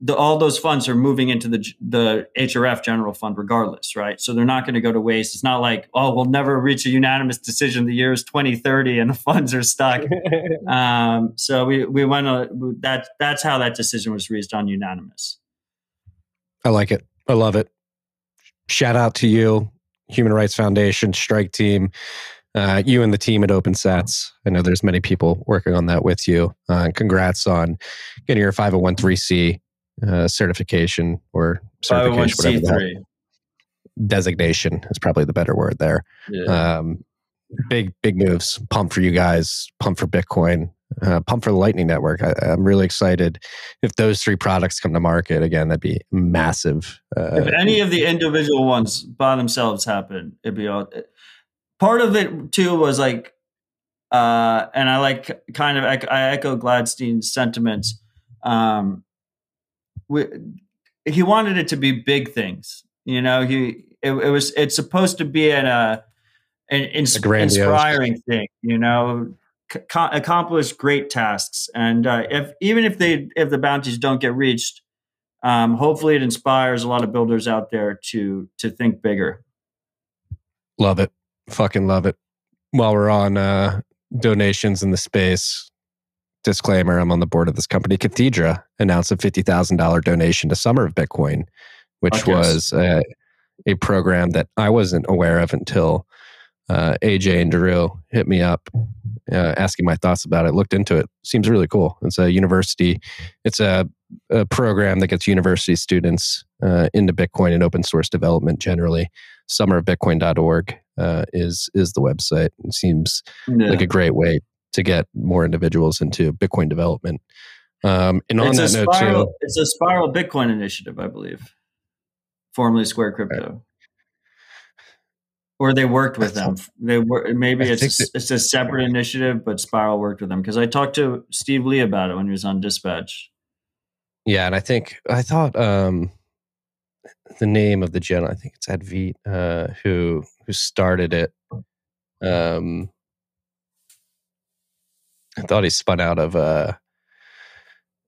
the, all those funds are moving into the the HRF general fund regardless, right? So they're not going to go to waste. It's not like oh, we'll never reach a unanimous decision. The year is 2030 and the funds are stuck. um, so we we went to, that that's how that decision was reached on unanimous. I like it. I love it. Shout out to you. Human Rights Foundation, Strike Team, uh, you and the team at OpenSats. I know there's many people working on that with you. Uh, congrats on getting your 501c uh, certification or certification, whatever designation is probably the better word there. Yeah. Um, big, big moves. Pump for you guys. Pump for Bitcoin uh, Pump for the Lightning Network. I, am really excited if those three products come to market again. That'd be massive. Uh, if any of the individual ones by themselves happen, it'd be all. Part of it too was like, uh, and I like kind of I echo Gladstein's sentiments. Um, we, he wanted it to be big things. You know, he it, it was it's supposed to be an uh, an ins- inspiring thing. You know, accomplish great tasks. And uh, if even if they if the bounties don't get reached, um, hopefully it inspires a lot of builders out there to to think bigger. Love it, fucking love it. While we're on uh, donations in the space, disclaimer: I'm on the board of this company. Cathedra announced a fifty thousand dollar donation to Summer of Bitcoin, which was a, a program that I wasn't aware of until uh, AJ and Drew hit me up uh, asking my thoughts about it. Looked into it. Seems really cool. It's a university. It's a, a program that gets university students uh, into Bitcoin and open source development generally. Summerofbitcoin.org uh, is is the website. It seems yeah. like a great way to get more individuals into Bitcoin development. Um, and on it's that note, spiral, too, it's a Spiral Bitcoin initiative, I believe, formerly Square Crypto or they worked with them. They were maybe it's a, it's a separate initiative, but Spiral worked with them because I talked to Steve Lee about it when he was on Dispatch. Yeah, and I think I thought um, the name of the general, I think it's Advait, uh, who who started it. Um, I thought he spun out of uh,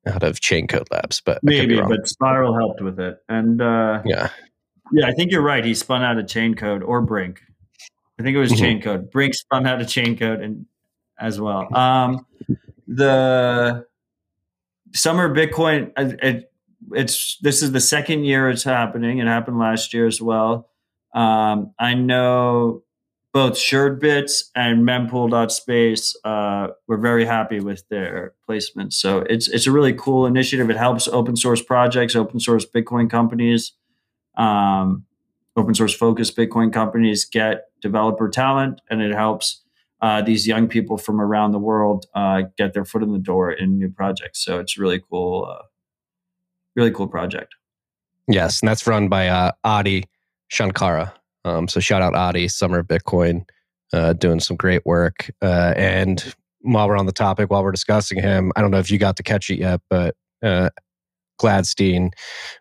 out of Chaincode Labs, but maybe, but Spiral helped with it, and uh, yeah, yeah, I think you're right. He spun out of Chaincode or Brink. I think it was mm-hmm. Chaincode. Brink spun out of Chaincode and as well. Um, the summer Bitcoin, it, it's this is the second year it's happening. It happened last year as well. Um, I know both SuredBits and mempool.space uh, were very happy with their placements. So it's it's a really cool initiative. It helps open source projects, open source Bitcoin companies, um, open source focused Bitcoin companies get developer talent, and it helps uh, these young people from around the world uh, get their foot in the door in new projects. So it's really cool, uh, really cool project. Yes, and that's run by uh, Adi Shankar. Um, so shout out Adi, Summer Bitcoin, uh, doing some great work. Uh, and while we're on the topic, while we're discussing him, I don't know if you got to catch it yet, but uh, Gladstein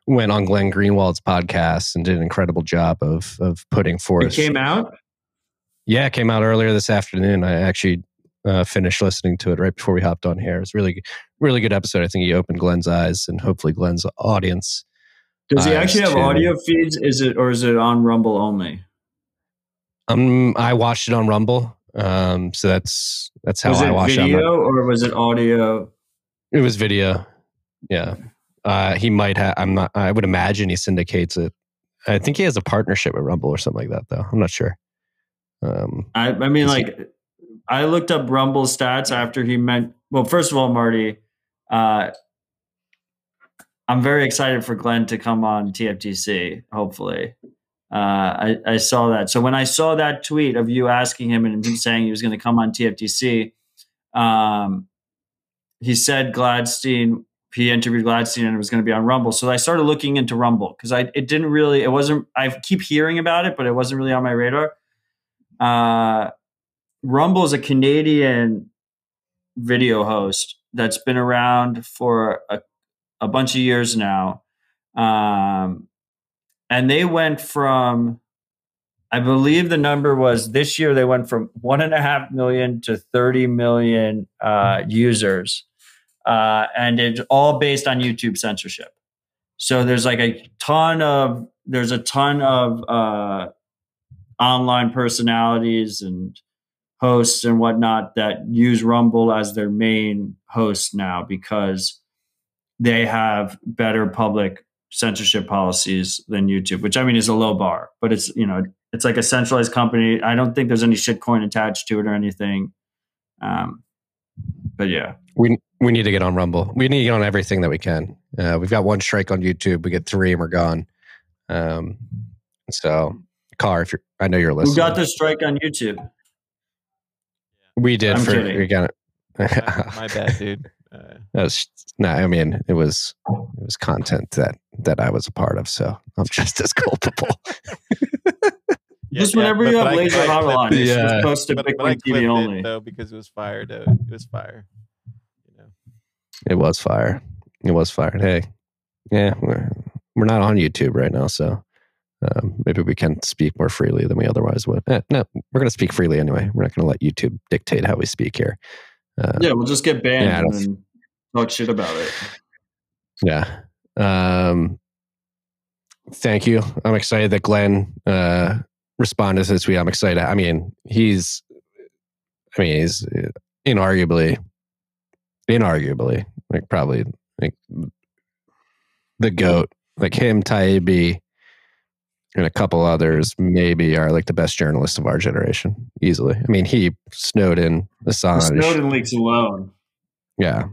went on Glenn Greenwald's podcast and did an incredible job of of putting forth. It came out. Yeah, it came out earlier this afternoon. I actually uh, finished listening to it right before we hopped on here. It's really, really good episode. I think he opened Glenn's eyes and hopefully Glenn's audience. Does he actually have audio feeds? Is it or is it on Rumble only? Um, I watched it on Rumble. Um, so that's that's how was I watched it. Video it. or was it audio? It was video. Yeah. Uh, he might have. I'm not. I would imagine he syndicates it. I think he has a partnership with Rumble or something like that, though. I'm not sure. Um, I, I mean, like, he, I looked up Rumble stats after he meant. Well, first of all, Marty, uh, I'm very excited for Glenn to come on TFTC. Hopefully, uh, I, I, saw that. So when I saw that tweet of you asking him and him saying he was going to come on TFTC, um, he said Gladstein. He interviewed Gladstein and it was going to be on Rumble. So I started looking into Rumble because I it didn't really it wasn't I keep hearing about it, but it wasn't really on my radar. Uh, Rumble is a Canadian video host that's been around for a, a bunch of years now. Um, and they went from, I believe the number was this year, they went from one and a half million to 30 million uh, users. Uh, and it's all based on YouTube censorship. So there's like a ton of, there's a ton of, uh, online personalities and hosts and whatnot that use Rumble as their main host now because they have better public censorship policies than YouTube, which I mean is a low bar, but it's you know it's like a centralized company. I don't think there's any shitcoin attached to it or anything. Um, but yeah, we we need to get on Rumble. We need to get on everything that we can. Uh, we've got one strike on YouTube. We get three and we're gone. Um, so car if you're i know you're listening who got the strike on youtube we did I'm for kidding. again my, my bad dude uh, was no i mean it was it was content that that i was a part of so i'm just as culpable yeah, just yeah, whenever but- you have laser but I model on clipped it, it. just post to But, but I Bitcoin clipped TV it only. though because it was fire. Though it was fire. You know, it was fire it was fire hey yeah we're, we're not on youtube right now so um, maybe we can speak more freely than we otherwise would eh, no we're going to speak freely anyway we're not going to let youtube dictate how we speak here uh, yeah we'll just get banned Yeah, and then talk shit about it Yeah. Um, thank you. I'm excited that Glenn uh, responded to this tweet. I'm excited. I mean, he's, I mean, he's inarguably, inarguably, like probably like the goat. Like him, Taibbi, and a couple others maybe are like the best journalists of our generation, easily. I mean, he, Snowden, the Assange. snowden leaks alone Yeah.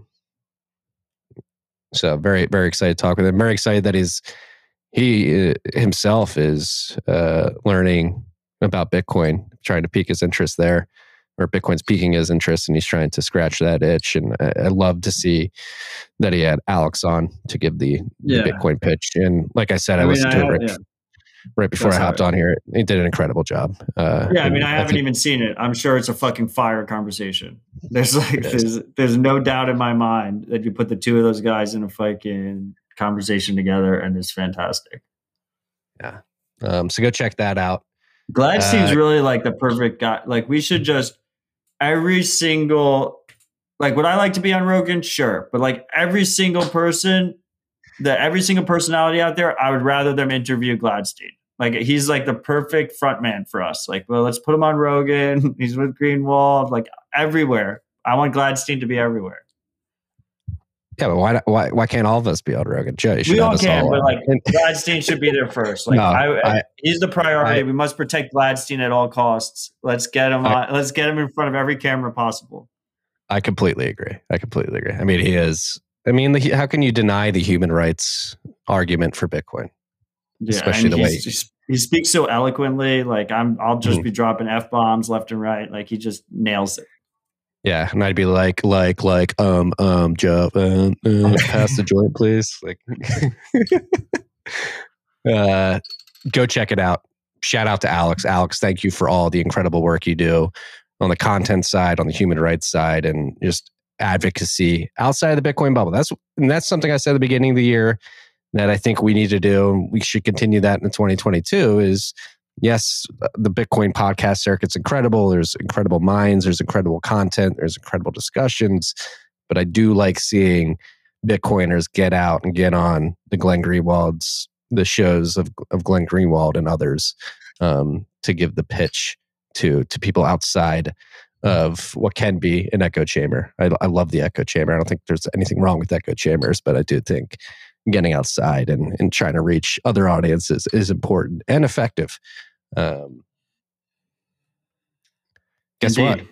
So very very excited to talk with him. Very excited that he's he uh, himself is uh, learning about Bitcoin, trying to pique his interest there, or Bitcoin's piquing his interest, and he's trying to scratch that itch. And I, I love to see that he had Alex on to give the, the Bitcoin pitch. And like I said, I, I mean, listened I to it right, yeah. right before That's I hopped it- on here. He did an incredible job. Uh, yeah i mean i haven't think- even seen it i'm sure it's a fucking fire conversation there's like there's there's no doubt in my mind that you put the two of those guys in a fucking conversation together and it's fantastic Yeah. Um, so go check that out. Gladstein's Uh, really like the perfect guy. Like we should just every single like would I like to be on Rogan? Sure. But like every single person, the every single personality out there, I would rather them interview Gladstein. Like he's like the perfect front man for us. Like, well, let's put him on Rogan. He's with Greenwald, like everywhere. I want Gladstein to be everywhere. Yeah, but why why why can't all of us be on Rogan? Joe, we all can, all but like Gladstein should be there first. Like no, I, I, he's the priority. I, we must protect Gladstein at all costs. Let's get him on. Let's get him in front of every camera possible. I completely agree. I completely agree. I mean, he is. I mean, the, how can you deny the human rights argument for Bitcoin? Yeah, especially the way he speaks so eloquently. Like I'm, I'll just mm. be dropping f bombs left and right. Like he just nails it. Yeah, and I'd be like, like, like, um, um, Joe, uh, uh, pass the joint, please. Like, uh, go check it out. Shout out to Alex. Alex, thank you for all the incredible work you do on the content side, on the human rights side, and just advocacy outside of the Bitcoin bubble. That's and that's something I said at the beginning of the year that I think we need to do, and we should continue that in 2022. Is yes, the Bitcoin podcast circuit's incredible. There's incredible minds. There's incredible content. There's incredible discussions. But I do like seeing Bitcoiners get out and get on the Glenn Greenwald's, the shows of, of Glenn Greenwald and others um, to give the pitch to to people outside of what can be an echo chamber. I, I love the echo chamber. I don't think there's anything wrong with echo chambers, but I do think getting outside and, and trying to reach other audiences is important and effective. Um, guess Indeed. what?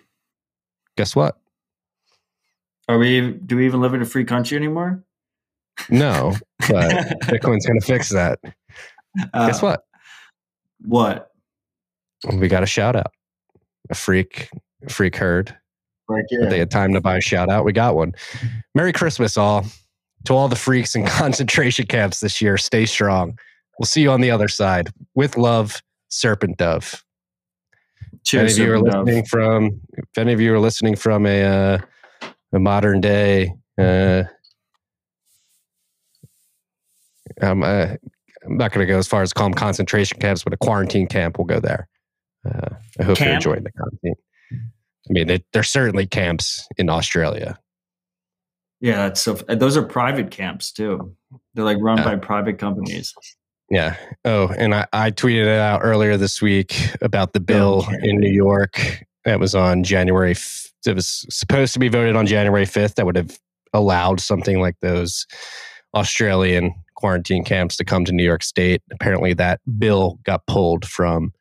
Guess what? Are we? Do we even live in a free country anymore? No, but Bitcoin's going to fix that. Uh, guess what? What? We got a shout out. A freak, freak herd. Right, yeah. They had time to buy a shout out. We got one. Merry Christmas, all. To all the freaks in concentration camps this year, stay strong. We'll see you on the other side. With love, Serpent Dove. Cheers, if any of you are listening Dove. from, if any of you are listening from a uh, a modern day, uh, um, uh, I'm not going to go as far as call them concentration camps, but a quarantine camp. We'll go there. Uh, I hope camp? you're enjoying the content. I mean, there's certainly camps in Australia. Yeah, so those are private camps too. They're like run uh, by private companies. Yeah. Oh, and I, I tweeted it out earlier this week about the bill oh, in New York that was on January. F- it was supposed to be voted on January 5th. That would have allowed something like those Australian quarantine camps to come to New York State. Apparently, that bill got pulled from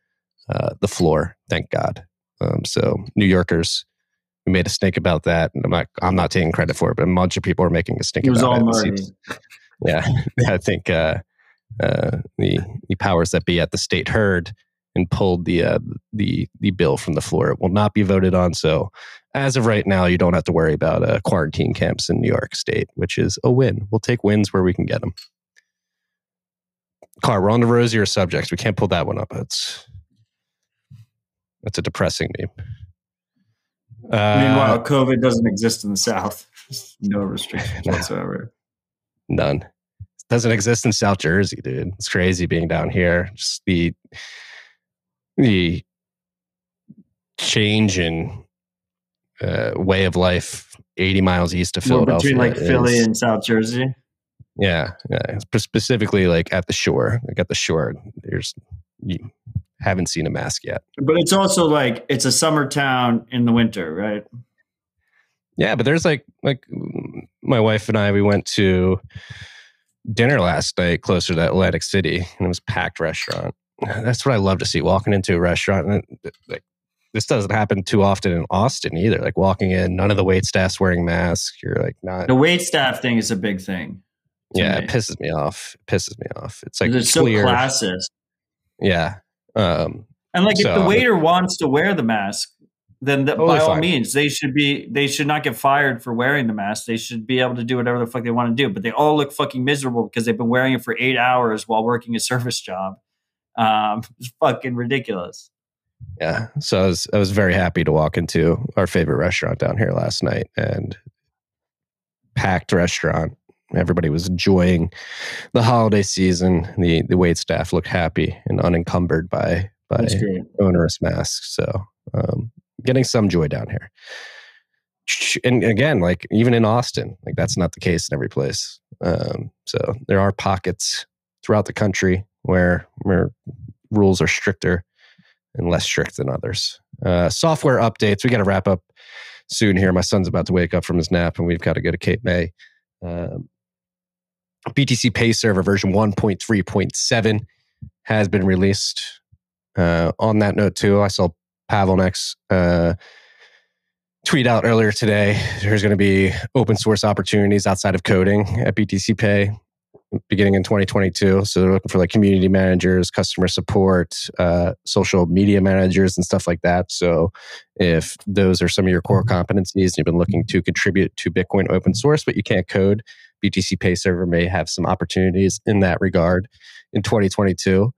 uh, the floor. Thank God. Um, so, New Yorkers we made a stink about that. And I'm not, I'm not taking credit for it, but a bunch of people are making a stink it was about all it. Yeah, I think uh, uh, the the powers that be at the state heard and pulled the uh, the the bill from the floor. It will not be voted on. So, as of right now, you don't have to worry about uh, quarantine camps in New York State, which is a win. We'll take wins where we can get them. Car, we're on the rosier subjects. We can't pull that one up. It's that's a depressing meme. Uh, Meanwhile, COVID doesn't exist in the South. no restrictions whatsoever. None. It doesn't exist in South Jersey, dude. It's crazy being down here. Just the the change in uh, way of life 80 miles east of Philadelphia. between like is, Philly and South Jersey. Yeah, yeah. Specifically, like at the shore, like at the shore, there's you, haven't seen a mask yet. But it's also like it's a summer town in the winter, right? Yeah, but there's like like my wife and I we went to dinner last night closer to Atlantic City and it was packed restaurant. That's what I love to see walking into a restaurant and like this doesn't happen too often in Austin either. Like walking in, none of the wait staff's wearing masks. You're like not the wait staff thing is a big thing. Yeah, me. it pisses me off. It pisses me off. It's like it's clear. so classist. Yeah, um, and like, so, if the waiter wants to wear the mask, then the, totally by all fine. means, they should be. They should not get fired for wearing the mask. They should be able to do whatever the fuck they want to do. But they all look fucking miserable because they've been wearing it for eight hours while working a service job. Um, it's fucking ridiculous. Yeah. So I was I was very happy to walk into our favorite restaurant down here last night and packed restaurant Everybody was enjoying the holiday season. The the wait staff looked happy and unencumbered by by onerous masks. So um, getting some joy down here. And again, like even in Austin, like that's not the case in every place. Um, so there are pockets throughout the country where where rules are stricter and less strict than others. Uh, software updates. We got to wrap up soon here. My son's about to wake up from his nap, and we've got to go to Cape May Um, BTCPay Server version 1.3.7 has been released. Uh, on that note, too, I saw Pavlenex uh, tweet out earlier today there's going to be open source opportunities outside of coding at BTCPay beginning in 2022. So they're looking for like community managers, customer support, uh, social media managers, and stuff like that. So if those are some of your core competencies and you've been looking to contribute to Bitcoin open source, but you can't code, BTCPay Server may have some opportunities in that regard in 2022.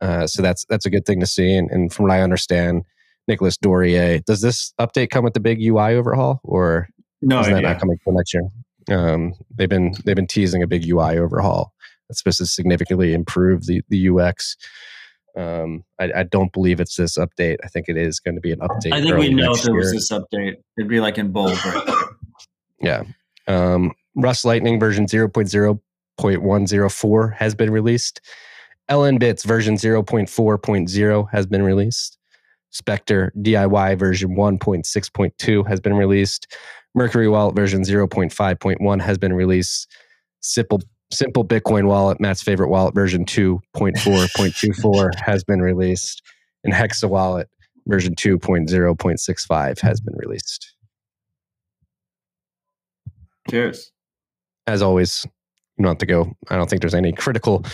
Uh, so that's that's a good thing to see. And, and from what I understand, Nicolas Dorier, does this update come with the big UI overhaul, or no, is that not coming for next year? Um, they've been they've been teasing a big UI overhaul that's supposed to significantly improve the the UX. Um, I, I, don't believe it's this update. I think it is going to be an update. I think we know if it was this update. It'd be like in bold. Right yeah. Um, Rust Lightning version 0.0.104 has been released. LNbits version 0.4.0 has been released. Specter DIY version 1.6.2 has been released. Mercury Wallet version 0.5.1 has been released. Simple Simple Bitcoin Wallet, Matt's favorite wallet version 2.4.24 has been released. And Hexa Wallet version 2.0.65 has been released. Cheers. As always, don't to go. I don't think there's any critical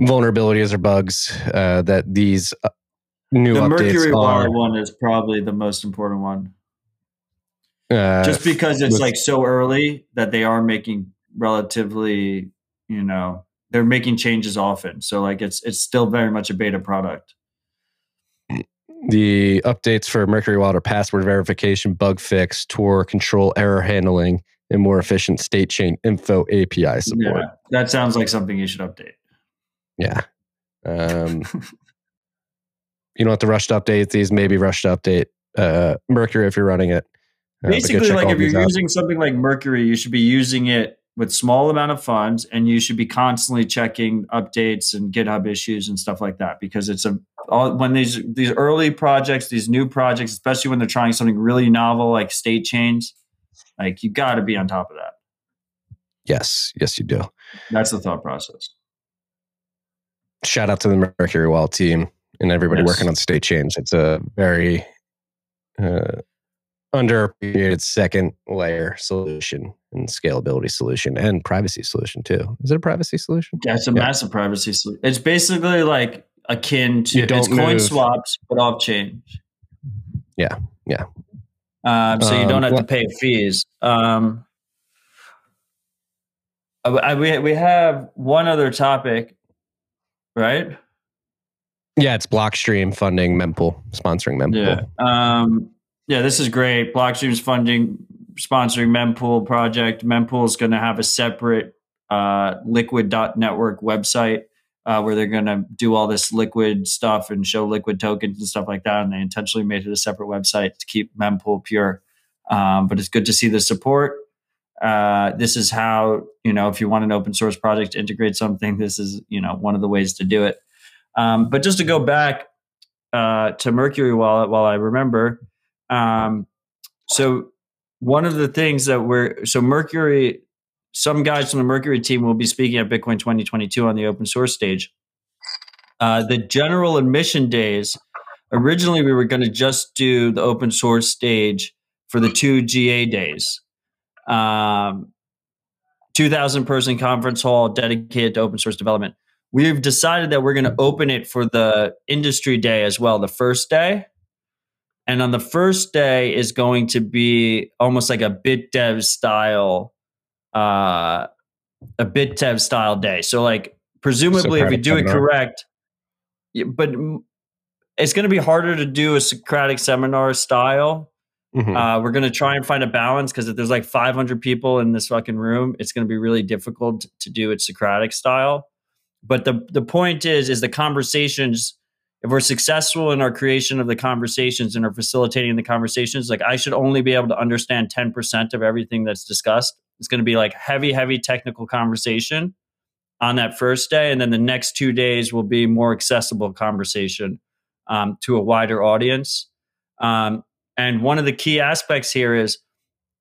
vulnerabilities or bugs uh, that these uh, new the updates Mercury are. One is probably the most important one. Uh, Just because it's with, like so early that they are making relatively, you know, they're making changes often. So like it's it's still very much a beta product. The updates for Mercury are password verification, bug fix, Tor control, error handling, and more efficient state chain info API support. Yeah, that sounds like something you should update. Yeah. Um, you don't have to rush to update these. Maybe rush to update uh, Mercury if you're running it. Uh, Basically, like if you're using something like Mercury, you should be using it with small amount of funds, and you should be constantly checking updates and GitHub issues and stuff like that because it's a all, when these these early projects, these new projects, especially when they're trying something really novel like state chains, like you got to be on top of that. Yes, yes, you do. That's the thought process. Shout out to the Mercury Wallet team and everybody yes. working on state chains. It's a very uh, underappreciated second layer solution and scalability solution and privacy solution too. Is it a privacy solution? Yeah, it's a yeah. massive privacy solution. It's basically like akin to it's coin swaps but off chain. Yeah, yeah. Um, so you don't um, have to pay fees. Um, I, I, we we have one other topic, right? Yeah, it's Blockstream funding mempool, sponsoring mempool. Yeah. Um, yeah, this is great. Blockstream's funding, sponsoring mempool project. Mempool is going to have a separate uh, liquid.network website uh, where they're going to do all this liquid stuff and show liquid tokens and stuff like that. And they intentionally made it a separate website to keep mempool pure. Um, but it's good to see the support. Uh, this is how, you know, if you want an open source project to integrate something, this is, you know, one of the ways to do it. Um, but just to go back uh, to Mercury Wallet, while I remember, um, so one of the things that we're so Mercury, some guys from the Mercury team will be speaking at Bitcoin 2022 on the open source stage. Uh, the general admission days. Originally, we were going to just do the open source stage for the two GA days. Um, 2,000 person conference hall dedicated to open source development we've decided that we're going to open it for the industry day as well, the first day. And on the first day is going to be almost like a bit dev style, uh, a bit dev style day. So like presumably Socratic if we do it correct, but it's going to be harder to do a Socratic seminar style. Mm-hmm. Uh, we're going to try and find a balance because if there's like 500 people in this fucking room, it's going to be really difficult to do it Socratic style. But the the point is, is the conversations. If we're successful in our creation of the conversations and are facilitating the conversations, like I should only be able to understand ten percent of everything that's discussed. It's going to be like heavy, heavy technical conversation on that first day, and then the next two days will be more accessible conversation um, to a wider audience. Um, and one of the key aspects here is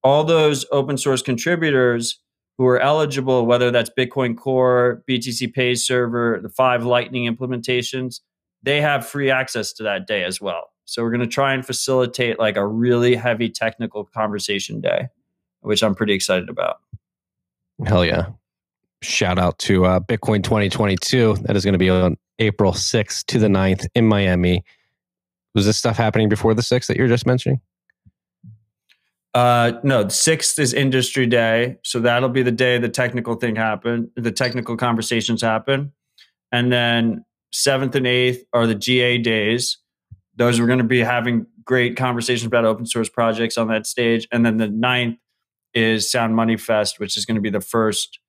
all those open source contributors who are eligible, whether that's Bitcoin Core, BTCPay Server, the five Lightning implementations, they have free access to that day as well. So we're going to try and facilitate like a really heavy technical conversation day, which I'm pretty excited about. Hell yeah. Shout out to uh, Bitcoin 2022. That is going to be on April 6th to the 9th in Miami. Was this stuff happening before the 6th that you were just mentioning? Uh, no, the sixth is industry day. So that'll be the day the technical thing happened, the technical conversations happen. And then seventh and eighth are the GA days. Those we're going to be having great conversations about open source projects on that stage. And then the ninth is Sound Money Fest, which is going to be the first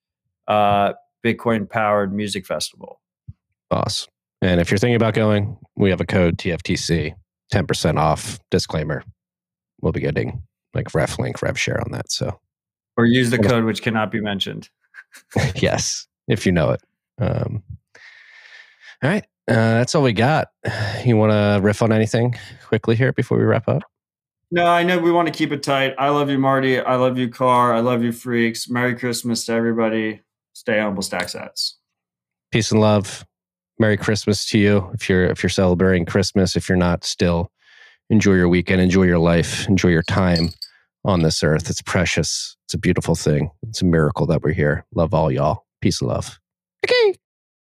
uh, Bitcoin powered music festival. Boss. And if you're thinking about going, we have a code TFTC, 10% off. Disclaimer. We'll be getting like ref link, rev share on that. So, or use the code which cannot be mentioned. yes, if you know it. Um, all right, uh, that's all we got. You want to riff on anything quickly here before we wrap up? No, I know we want to keep it tight. I love you, Marty. I love you, Car. I love you, freaks. Merry Christmas to everybody. Stay humble, stack sats. Peace and love. Merry Christmas to you. If you're if you're celebrating Christmas, if you're not, still enjoy your weekend, enjoy your life, enjoy your time on this earth. It's precious. It's a beautiful thing. It's a miracle that we're here. Love all y'all. Peace and love. Okay.